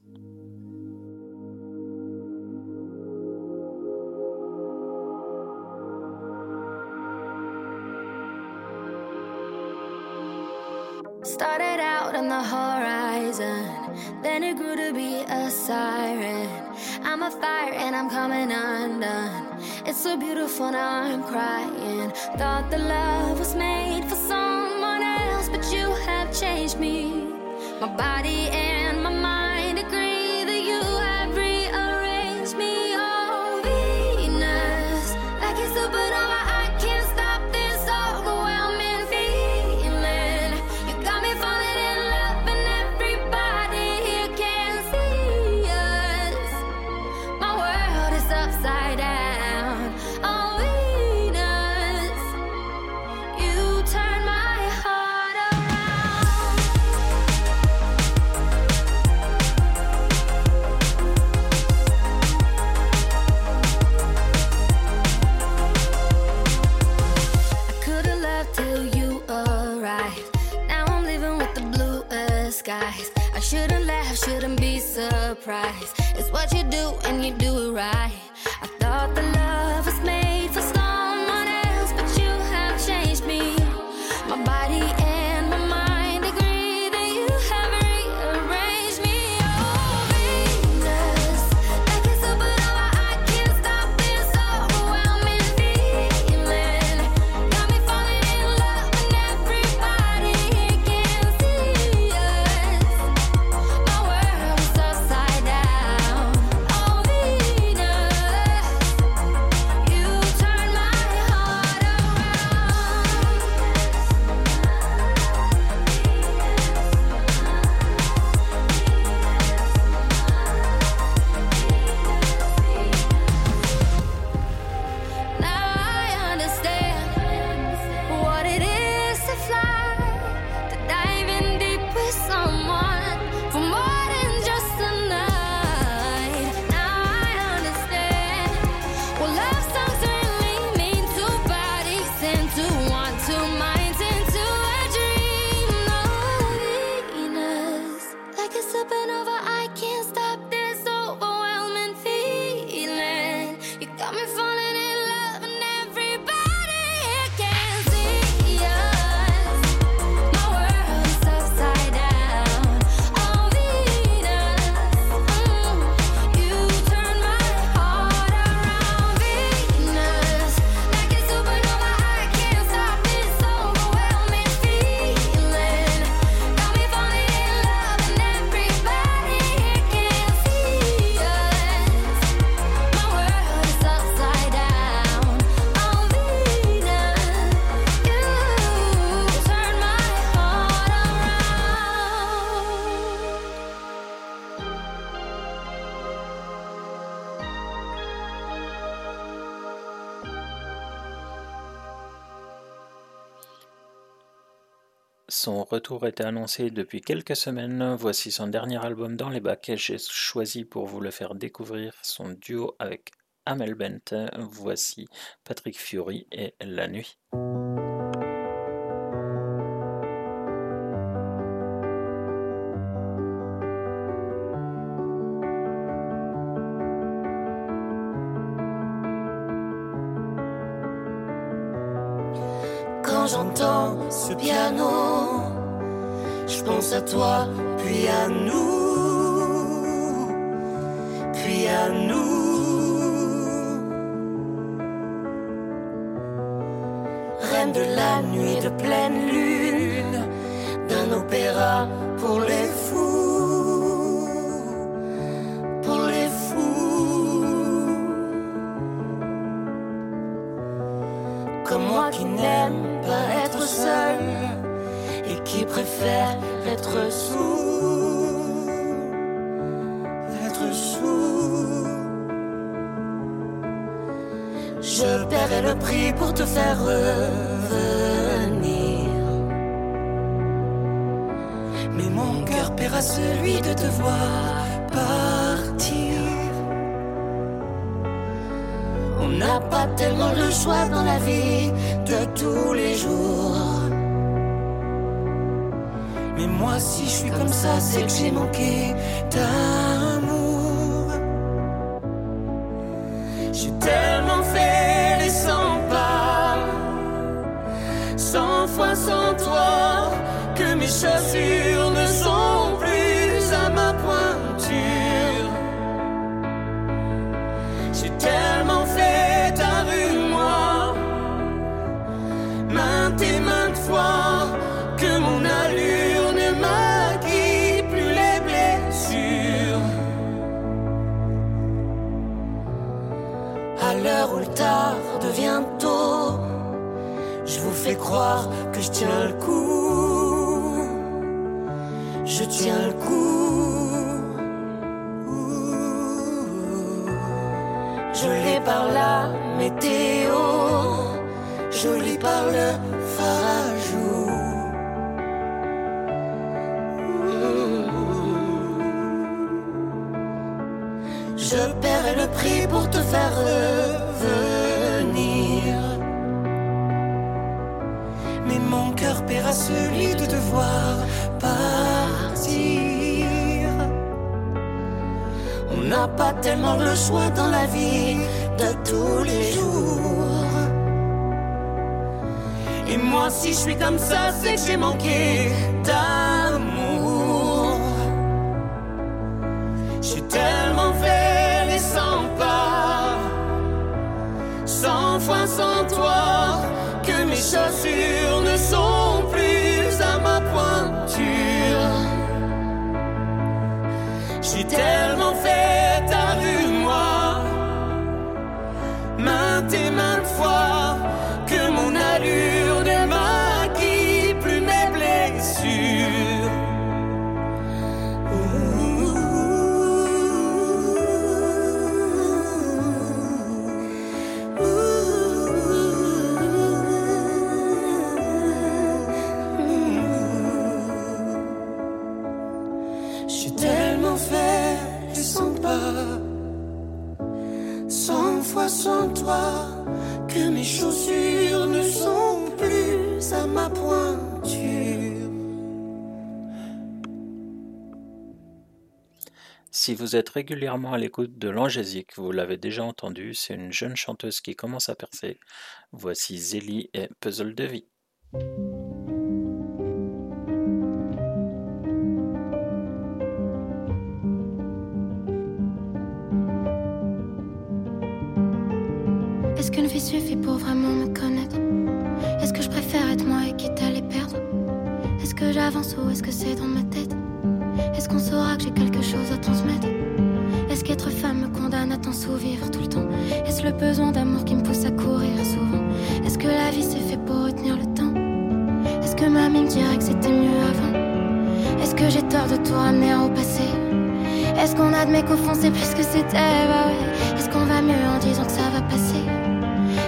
Started out on the horizon, then it grew to be a siren. I'm a fire and I'm coming undone. It's so beautiful now I'm crying. Thought the love was made for someone else, but you have changed me. My body and my mind disguise. I shouldn't laugh, shouldn't be surprised. It's what you do, and you do it right. I thought the love was made. retour était annoncé depuis quelques semaines. Voici son dernier album dans les bacs. J'ai choisi pour vous le faire découvrir son duo avec Amel Bent. Voici Patrick Fury et La Nuit. j'entends ce piano je pense à toi, puis à nous, puis à nous. Reine de la nuit de pleine lune pour te faire revenir. Mais mon cœur paiera celui de te voir partir. On n'a pas tellement le choix dans la vie de tous les jours. Mais moi, si je suis comme ça, c'est que j'ai manqué ta you. Si je suis comme ça, c'est que j'ai manqué. Si vous êtes régulièrement à l'écoute de l'Angésique, vous l'avez déjà entendu, c'est une jeune chanteuse qui commence à percer. Voici Zélie et Puzzle de vie. Est-ce qu'une vie suffit pour vraiment me connaître? Est-ce que je préfère être moi et quitte à les perdre? Est-ce que j'avance ou est-ce que c'est dans ma tête? Est-ce qu'on saura que j'ai quelque chose à transmettre? Est-ce qu'être femme me condamne à t'en sourire tout le temps? Est-ce le besoin d'amour qui me pousse à courir souvent? Est-ce que la vie c'est fait pour retenir le temps? Est-ce que mamie me dirait que c'était mieux avant? Est-ce que j'ai tort de tout ramener au passé? Est-ce qu'on admet qu'au fond c'est plus que c'était? Bah ouais. Est-ce qu'on va mieux en disant que ça va passer?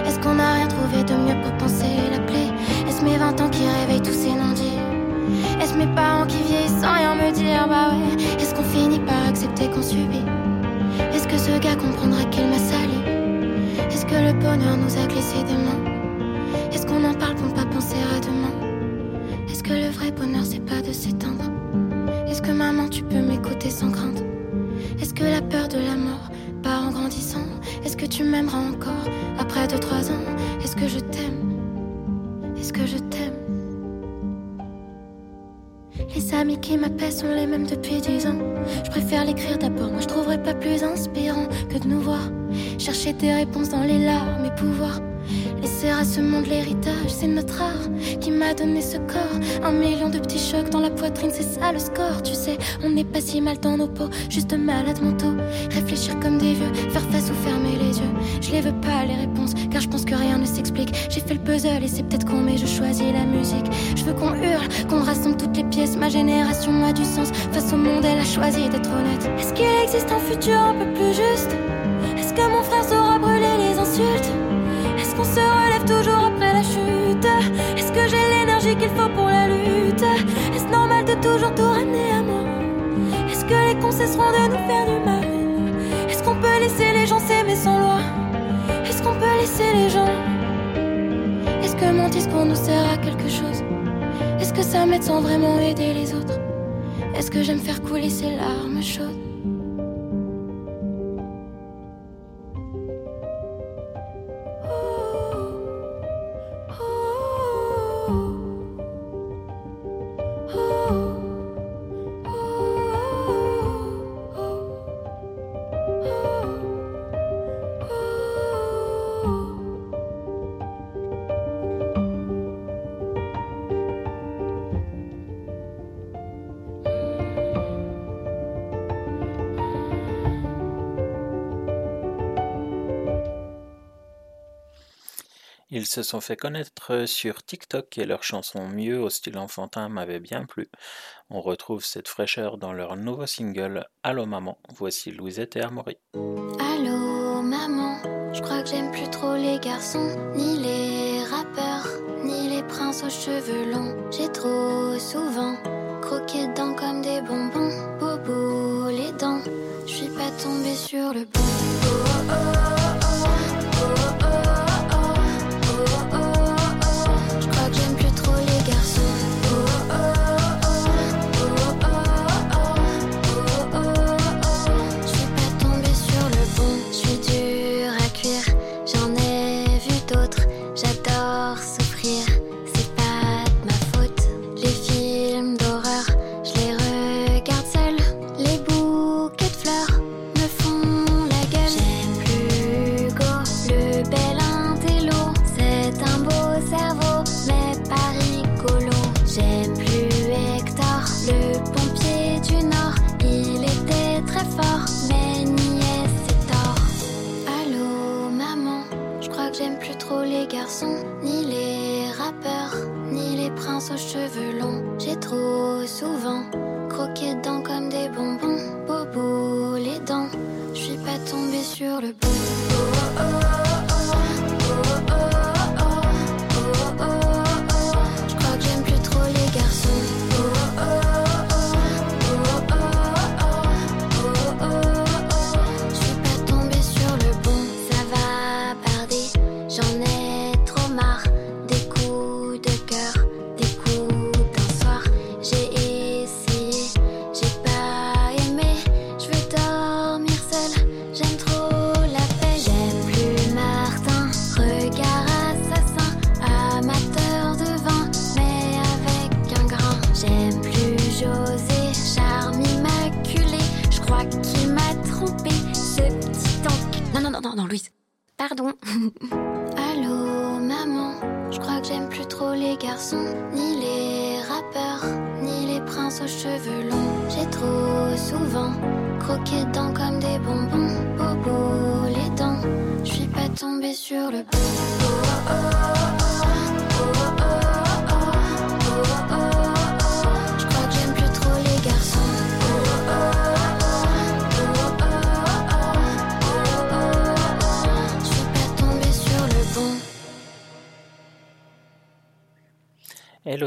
Est-ce qu'on n'a rien trouvé de mieux pour penser la plaie? Est-ce mes 20 ans qui réveillent tous ces non-dits? Est-ce mes parents qui vieillissent sans rien me dire? Bah ouais. Est-ce qu'on finit par accepter qu'on subit? Est-ce que ce gars comprendra qu'il m'a sali? Est-ce que le bonheur nous a glissé des mains? Est-ce qu'on en parle pour pas penser à demain? Est-ce que le vrai bonheur c'est pas de s'éteindre? Est-ce que maman tu peux m'écouter sans crainte? Est-ce que la peur de la mort part en grandissant? Est-ce que tu m'aimeras encore après 2-3 ans? Est-ce que je t'aime? Est-ce que je t'aime? Les amis qui m'appellent sont les mêmes depuis 10 ans. Je préfère l'écrire d'abord, moi je trouverais pas plus inspirant que de nous voir. Chercher des réponses dans les larmes et pouvoir Laisser à ce monde l'héritage, c'est notre art qui m'a donné ce corps. Un million de petits chocs dans la poitrine, c'est ça le score. Tu sais, on n'est pas si mal dans nos peaux, juste malades mentaux. Réfléchir comme des vieux, faire face ou fermer les yeux. Je les veux pas les réponses, car je pense que rien ne s'explique. J'ai fait le puzzle et c'est peut-être con, mais je choisis la musique. Je veux qu'on hurle, qu'on rassemble toutes les pièces. Ma génération a du sens. Face au monde, elle a choisi d'être honnête. Est-ce qu'il existe un futur un peu plus juste? Est-ce que mon frère toujours après la chute. Est-ce que j'ai l'énergie qu'il faut pour la lutte? Est-ce normal de toujours tout ramener à moi? Est-ce que les cons cesseront de nous faire du mal? Est-ce qu'on peut laisser les gens s'aimer sans loi? Est-ce qu'on peut laisser les gens? Est-ce que mon discours nous sert à quelque chose? Est-ce que ça m'aide sans vraiment aider les autres? Est-ce que j'aime faire couler ces larmes chaudes? Ils se sont fait connaître sur TikTok et leur chanson Mieux au style enfantin m'avait bien plu. On retrouve cette fraîcheur dans leur nouveau single Allô maman. Voici Louisette et Amaury. Allô maman, je crois que j'aime plus trop les garçons, ni les rappeurs, ni les princes aux cheveux longs. J'ai trop souvent croqué dedans comme des bonbons, bobo les dents. Je suis pas tombée sur le bon. Oh, oh, oh,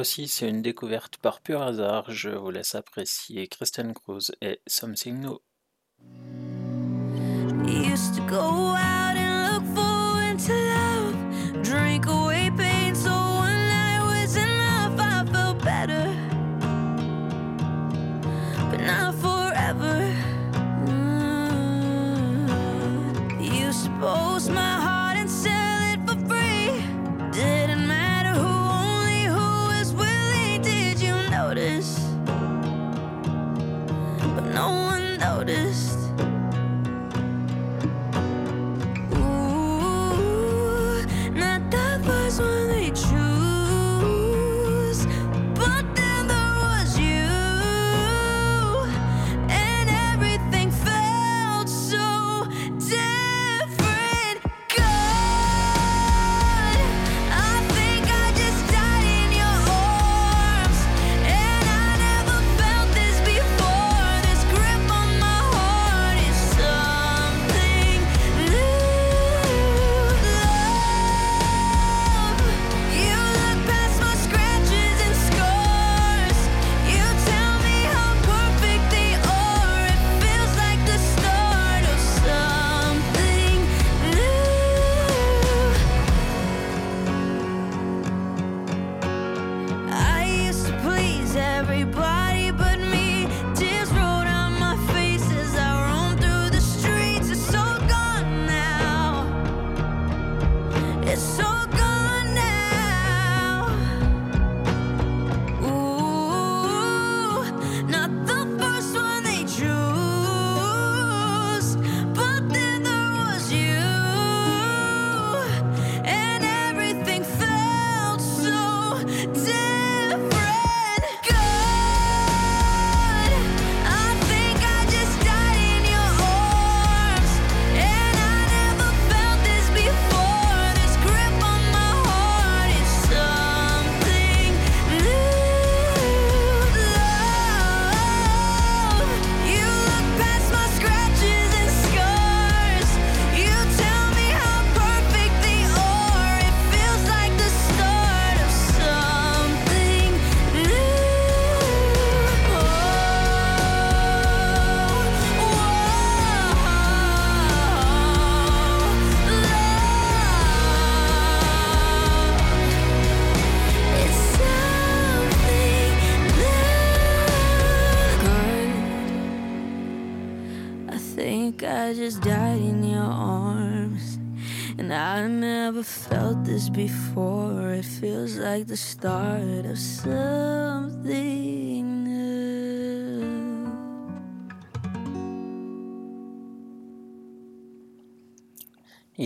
c'est une découverte par pur hasard. Je vous laisse apprécier Kristen Cruz et Something New.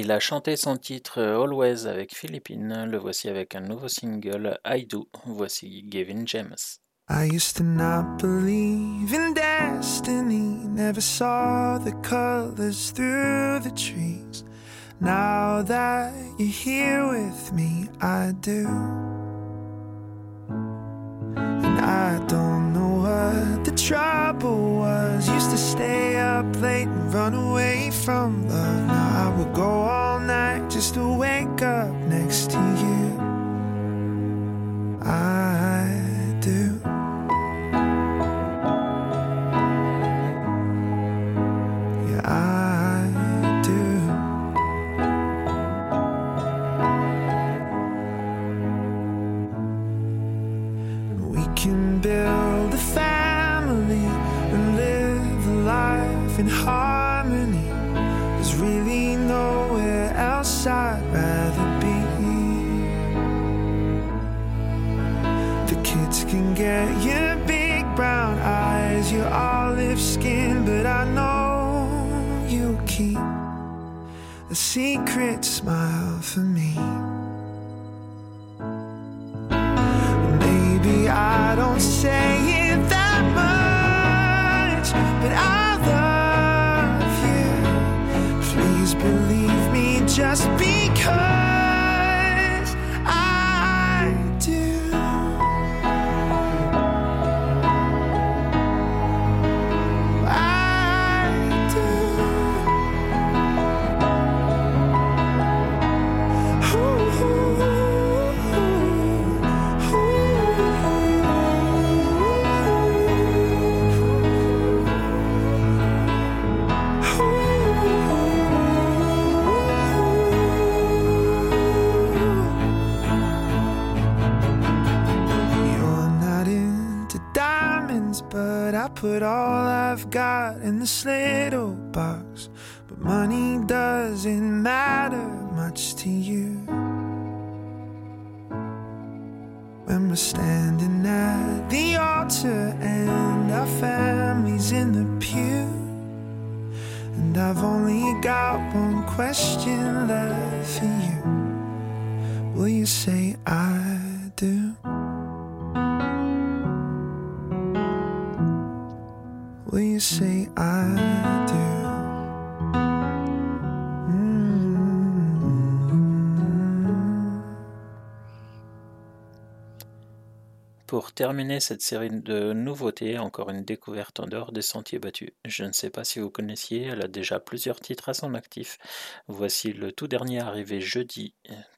Il a chanté son titre Always avec Philippines. Le voici avec un nouveau single I Do. Voici Gavin James. I used to not believe in destiny, never saw the colors through the trees. Now that you're here with me, I do. And I don't know what the trouble was. Used to stay up late and run away from love. Now I would go all night just to wake up next to you. I kids can get your big brown eyes, your olive skin, but I know you'll keep a secret smile for me. Put all I've got in this little box. But money doesn't matter terminer cette série de nouveautés, encore une découverte en dehors des sentiers battus. Je ne sais pas si vous connaissiez, elle a déjà plusieurs titres à son actif. Voici le tout dernier arrivé jeudi,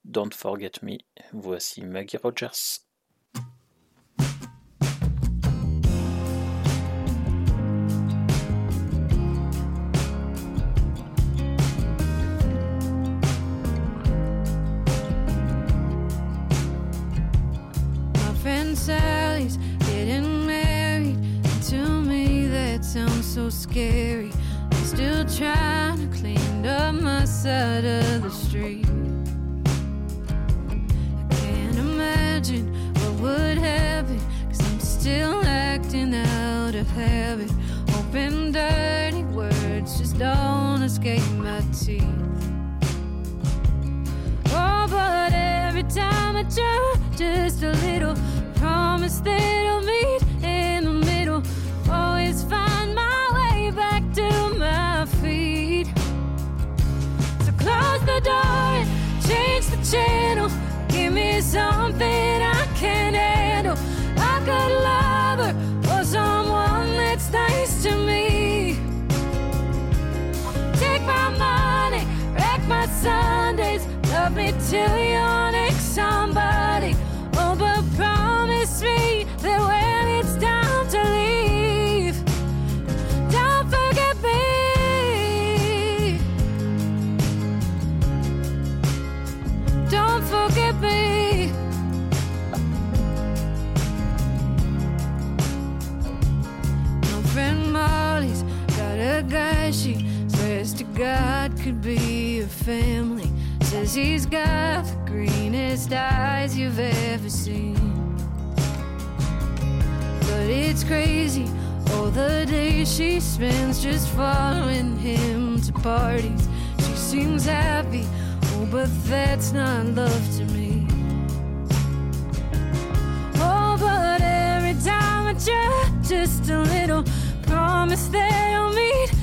Don't Forget Me. Voici Maggie Rogers. That sounds so scary. I'm still trying to clean up my side of the street. I can't imagine what would happen. Cause I'm still acting out of habit. Hoping dirty words just don't escape my teeth. Oh, but every time I try just a little, promise that I'll meet door and change the channel. Give me something I can handle. A lover or someone that's nice to me. Take my money, wreck my Sundays. Love me till you're next somebody. Oh, but promise me God could be a family. Says he's got the greenest eyes you've ever seen. But it's crazy all the days she spends just following him to parties. She seems happy, oh, but that's not love to me. Oh, but every time I try just a little, promise that I'll meet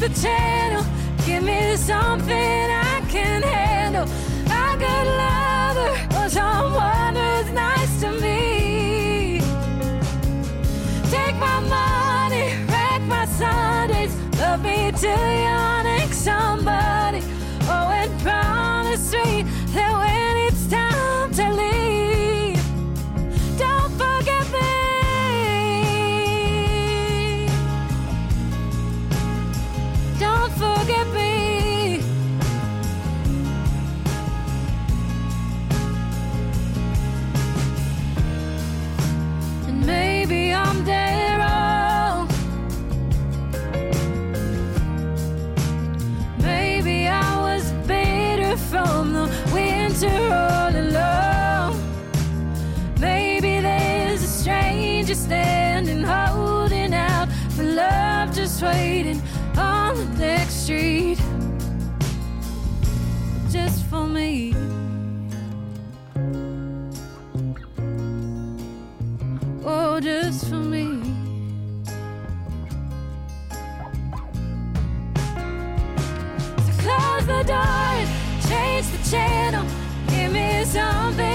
the channel, give me something I can handle. A good lover or someone who's nice to me. Take my money, wreck my Sundays, love me till you're next somebody. Oh, and promise me waiting on the next street. Just for me. Oh, just for me. So close the door, change the channel, give me something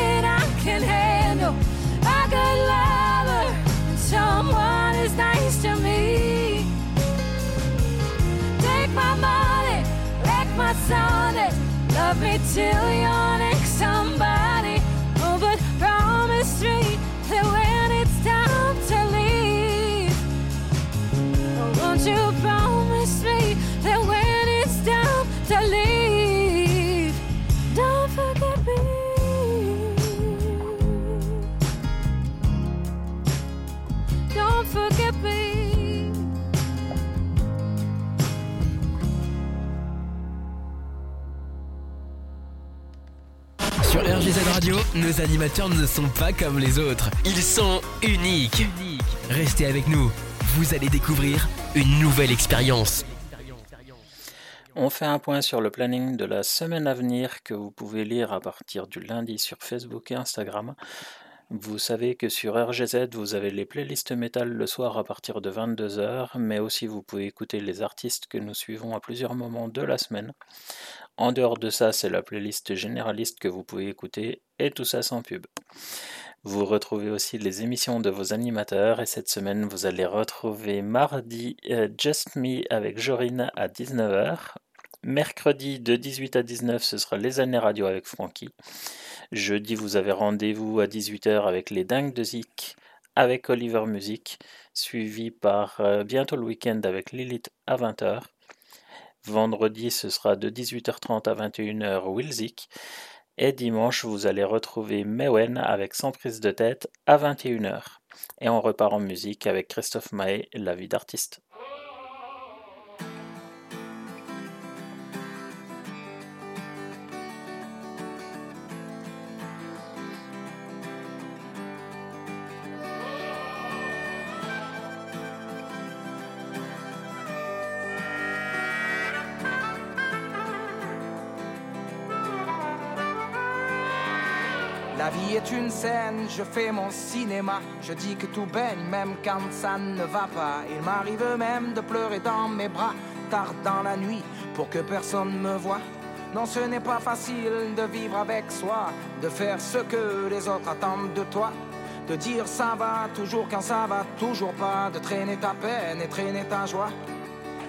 wreck my Sunday, love me till you're Nos animateurs ne sont pas comme les autres. Ils sont uniques. Restez avec nous. Vous allez découvrir une nouvelle expérience. On fait un point sur le planning de la semaine à venir que vous pouvez lire à partir du lundi sur Facebook et Instagram. Vous savez que sur RGZ, vous avez les playlists métal le soir à partir de 22h, mais aussi vous pouvez écouter les artistes que nous suivons à plusieurs moments de la semaine. En dehors de ça, c'est la playlist généraliste que vous pouvez écouter, et tout ça sans pub. Vous retrouvez aussi les émissions de vos animateurs, et cette semaine, vous allez retrouver mardi euh, Just Me avec Jorine à 19h. Mercredi de 18 à 19, ce sera Les années radio avec Francky. Jeudi, vous avez rendez-vous à 18h avec Les Dingues de Zik avec Oliver Music, suivi par euh, Bientôt le week-end avec Lilith à 20h. Vendredi, ce sera de 18h30 à 21h Will Zik. Et dimanche, vous allez retrouver Mewen avec Sans prise de tête à 21h. Et on repart en musique avec Christophe Maé, La vie d'artiste. Est une scène, je fais mon cinéma. Je dis que tout baigne, même quand ça ne va pas. Il m'arrive même de pleurer dans mes bras, tard dans la nuit, pour que personne me voie. Non, ce n'est pas facile de vivre avec soi, de faire ce que les autres attendent de toi. De dire ça va toujours quand ça va toujours pas, de traîner ta peine et traîner ta joie.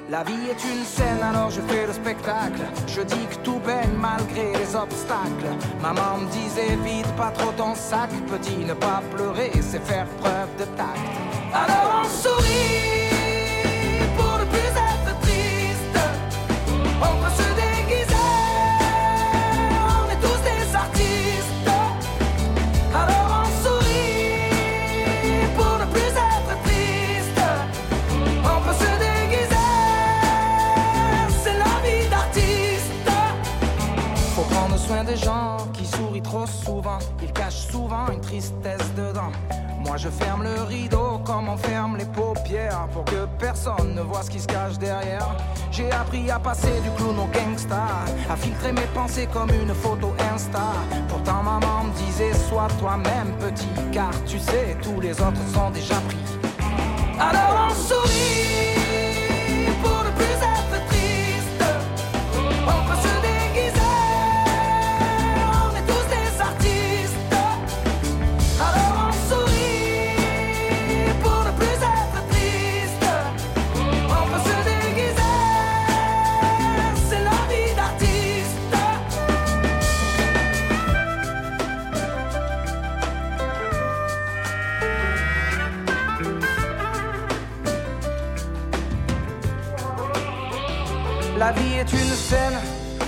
La vie est une scène, alors je fais le spectacle. Je dis que tout baigne malgré les obstacles. Maman me disait vite pas trop ton sac. Petit, ne pas pleurer, c'est faire preuve de tact. Alors on sourit trop souvent. Ils cachent souvent une tristesse dedans. Moi je ferme le rideau comme on ferme les paupières pour que personne ne voit ce qui se cache derrière. J'ai appris à passer du clown au gangsta, à filtrer mes pensées comme une photo Insta. Pourtant maman me disait sois toi-même petit, car tu sais tous les autres sont déjà pris. Alors on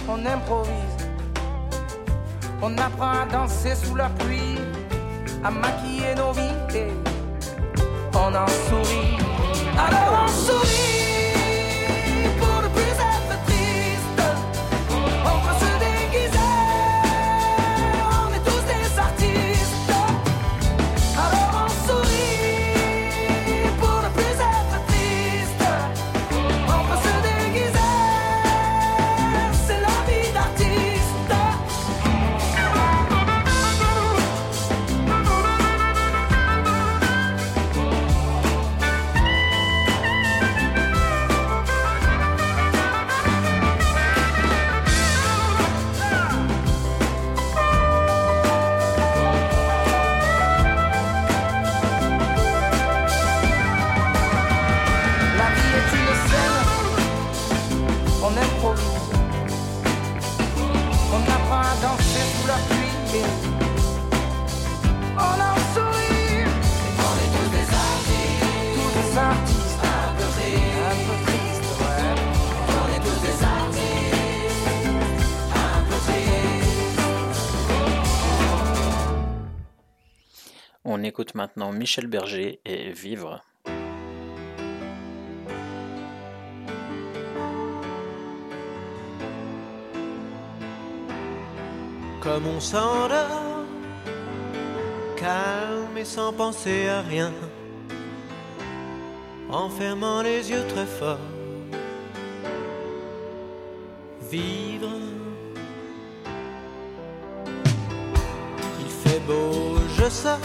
on improvise. On apprend à danser sous la pluie, à maquiller nos vies et on en sourit. Alors on sourit Michel Berger et Vivre. Comme on s'endort, calme et sans penser à rien, en fermant les yeux très fort. Vivre, il fait beau, je sors,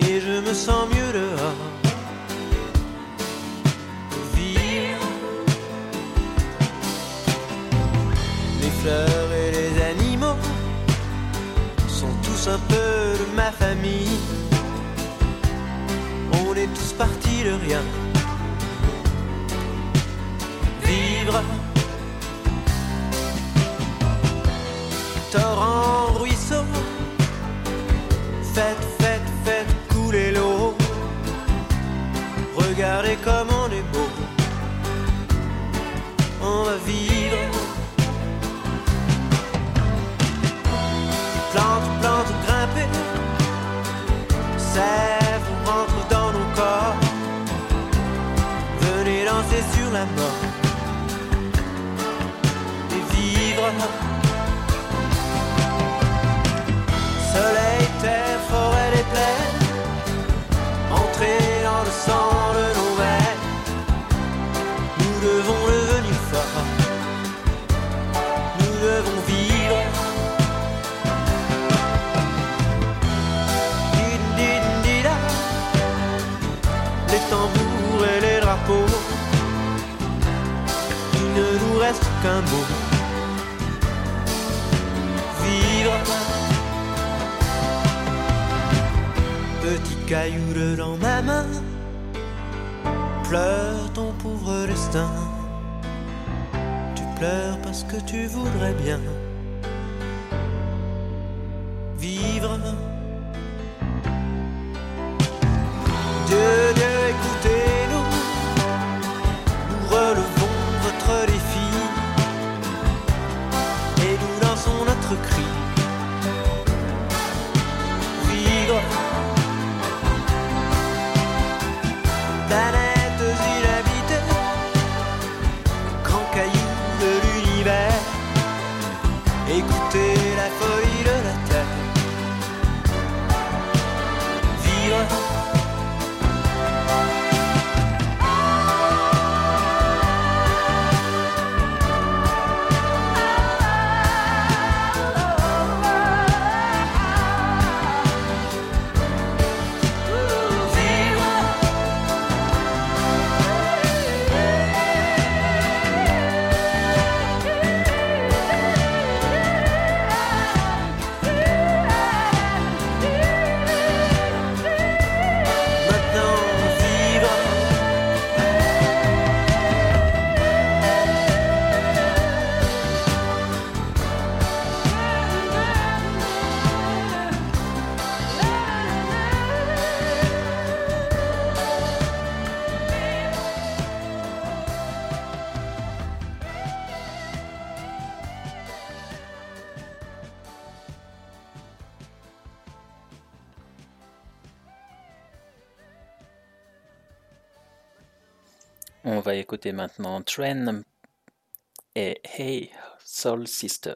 et je me sens mieux dehors. Vivre. Les fleurs et les animaux sont tous un peu de ma famille. On est tous partis de rien. Danser sur qu'un mot. Vivre. Petit caillou dans ma main. Pleure ton pauvre destin. Tu pleures parce que tu voudrais bien On va écouter maintenant Train et Hey Soul Sister.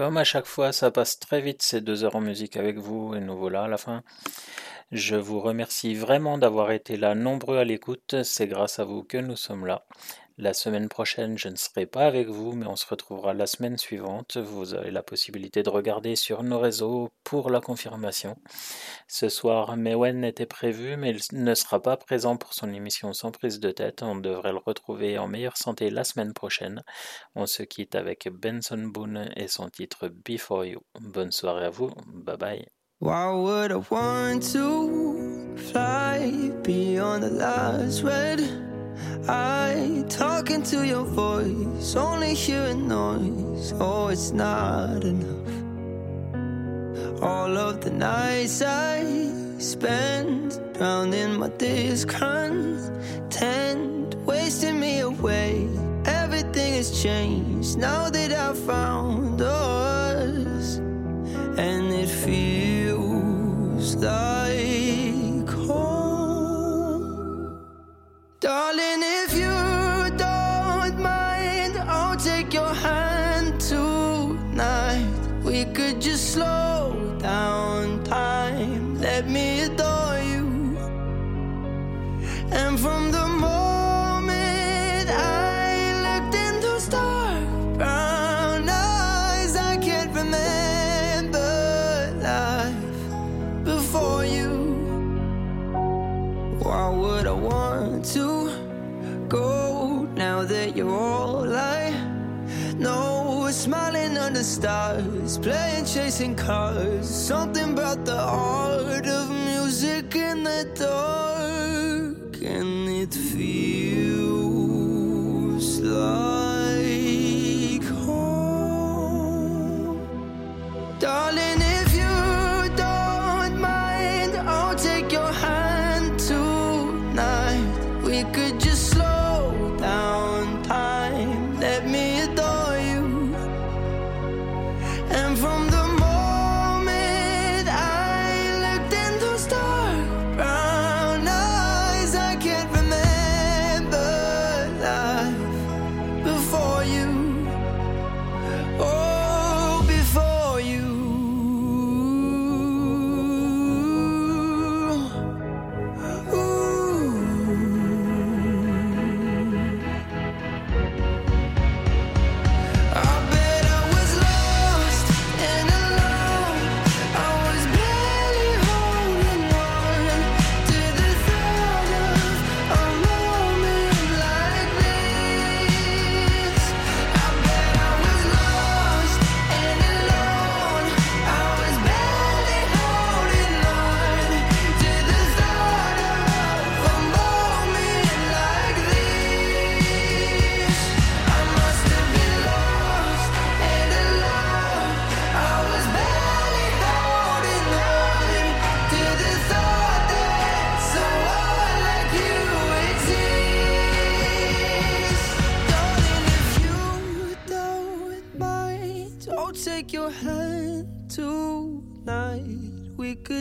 Comme à chaque fois, ça passe très vite ces deux heures en musique avec vous et nous voilà à la fin. Je vous remercie vraiment d'avoir été là nombreux à l'écoute. C'est grâce à vous que nous sommes là. La semaine prochaine, je ne serai pas avec vous, mais on se retrouvera la semaine suivante. Vous avez la possibilité de regarder sur nos réseaux pour la confirmation. Ce soir, Mewen était prévu, mais il ne sera pas présent pour son émission sans prise de tête. On devrait le retrouver en meilleure santé la semaine prochaine. On se quitte avec Benson Boone et son titre Before You. Bonne soirée à vous. Bye bye. Why would I want to fly beyond the last red eye? Talking to your voice, only hearing noise. Oh, it's not enough. All of the nights I spent drowning my discontent, wasting me away. Everything has changed now that I found us, and it feels like home. Darling, if you don't mind, I'll take your hand tonight. We could just slow down time. Let me adore you. now that you're all I know. We're smiling under stars, playing chasing cars. Something about the art of music in the dark, and it feels like.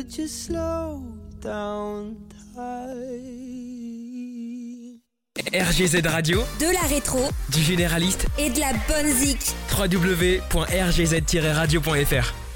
Slow down time. RGZ Radio, de la rétro, du généraliste et de la bonne zik. www.rgz-radio.fr